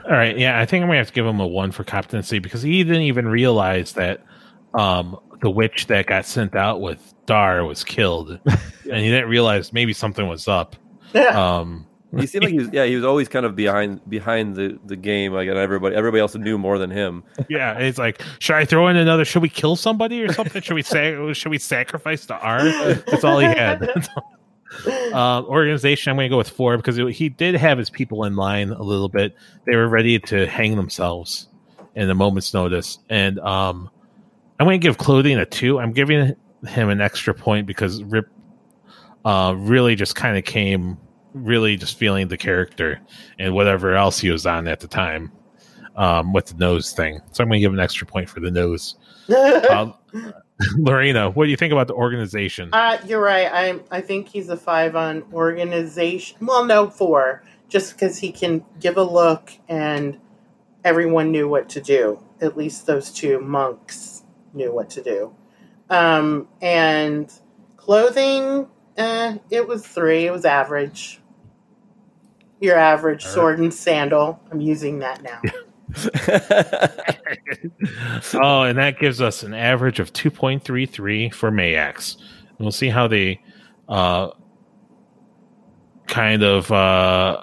All right, yeah, I think I'm gonna have to give him a one for competency because he didn't even realize that um, the witch that got sent out with Dar was killed, and he didn't realize maybe something was up. Um, he seemed like he was yeah he was always kind of behind behind the, the game like and everybody everybody else knew more than him yeah, it's like, should I throw in another? Should we kill somebody or something? should we say? Should we sacrifice the arm That's all he had. um, organization, I'm going to go with four because it, he did have his people in line a little bit. They were ready to hang themselves in a moment's notice, and um, I'm going to give clothing a two. I'm giving him an extra point because Rip uh, really just kind of came, really just feeling the character and whatever else he was on at the time. um, with the nose thing. So I'm going to give an extra point for the nose. Um, Lorena, what do you think about the organization? Uh, you're right. I I think he's a five on organization. Well, no, four. Just because he can give a look and everyone knew what to do. At least those two monks knew what to do. Um, and clothing, eh, it was three. It was average. Your average right. sword and sandal. I'm using that now. oh, and that gives us an average of 2.33 for Maax. And we'll see how they uh, kind of. Uh,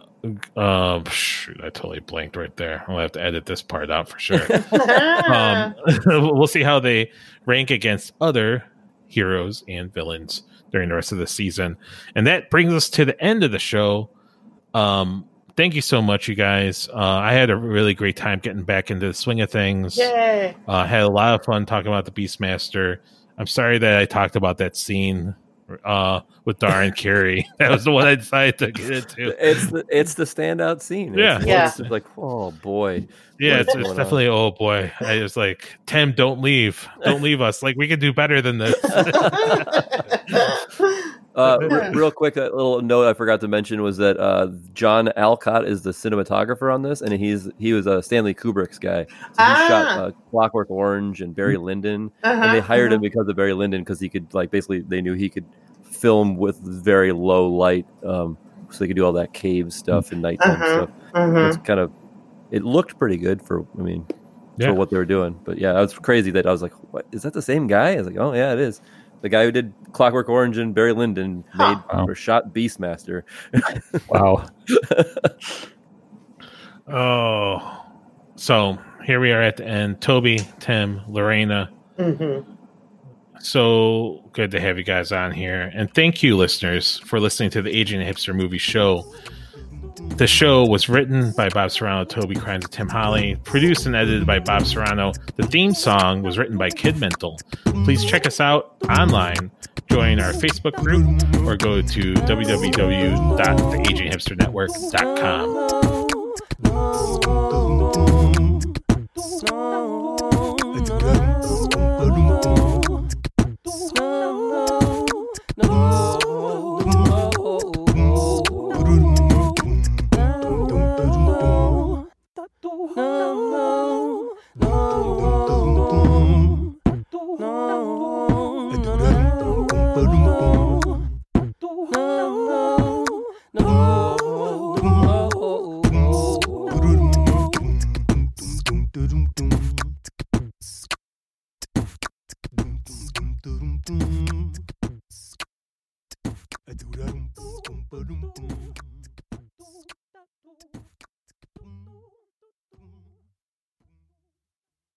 uh, shoot, I totally blanked right there. I'll have to edit this part out for sure. um, we'll see how they rank against other heroes and villains during the rest of the season. And that brings us to the end of the show. Um, thank you so much, you guys. Uh, I had a really great time getting back into the swing of things. Yay! Uh, had a lot of fun talking about the Beastmaster. I'm sorry that I talked about that scene uh, with Dar and Kiri. That was the one I decided to get into. it's the it's the standout scene. Yeah. it's, Yeah. it's like oh boy, Yeah, What it's, it's going on? definitely oh boy. I was like, Tim, don't leave, don't leave us. Like we could do better than this. Uh, re- real quick, a little note I forgot to mention was that uh, John Alcott is the cinematographer on this, and he's he was a Stanley Kubrick's guy. So he shot Ah. uh, Clockwork Orange and Barry Lyndon, Uh-huh, and they hired him uh-huh. because of Barry Lyndon because he could like basically they knew he could film with very low light, um, so they could do all that cave stuff and nighttime Uh-huh, stuff. uh-huh. It's kind of it looked pretty good for I mean Yeah. for what they were doing, but yeah, it was crazy that I was like, what is that the same guy? I was like, oh yeah, it is. The guy who did Clockwork Orange and Barry Lyndon made Wow. or shot Beastmaster. Wow. oh, so here we are at the end. Toby, Tim, Lorena. Mhm. So good to have you guys on here. And thank you, listeners, for listening to the Aging Hipster Movie Show. The show was written by Bob Serrano, Toby Crimes, and Tim Holly, produced and edited by Bob Serrano. The theme song was written by Kid Mental. Please check us out online, join our Facebook group, or go to www.theaginghipsternetwork.com. 또화 가.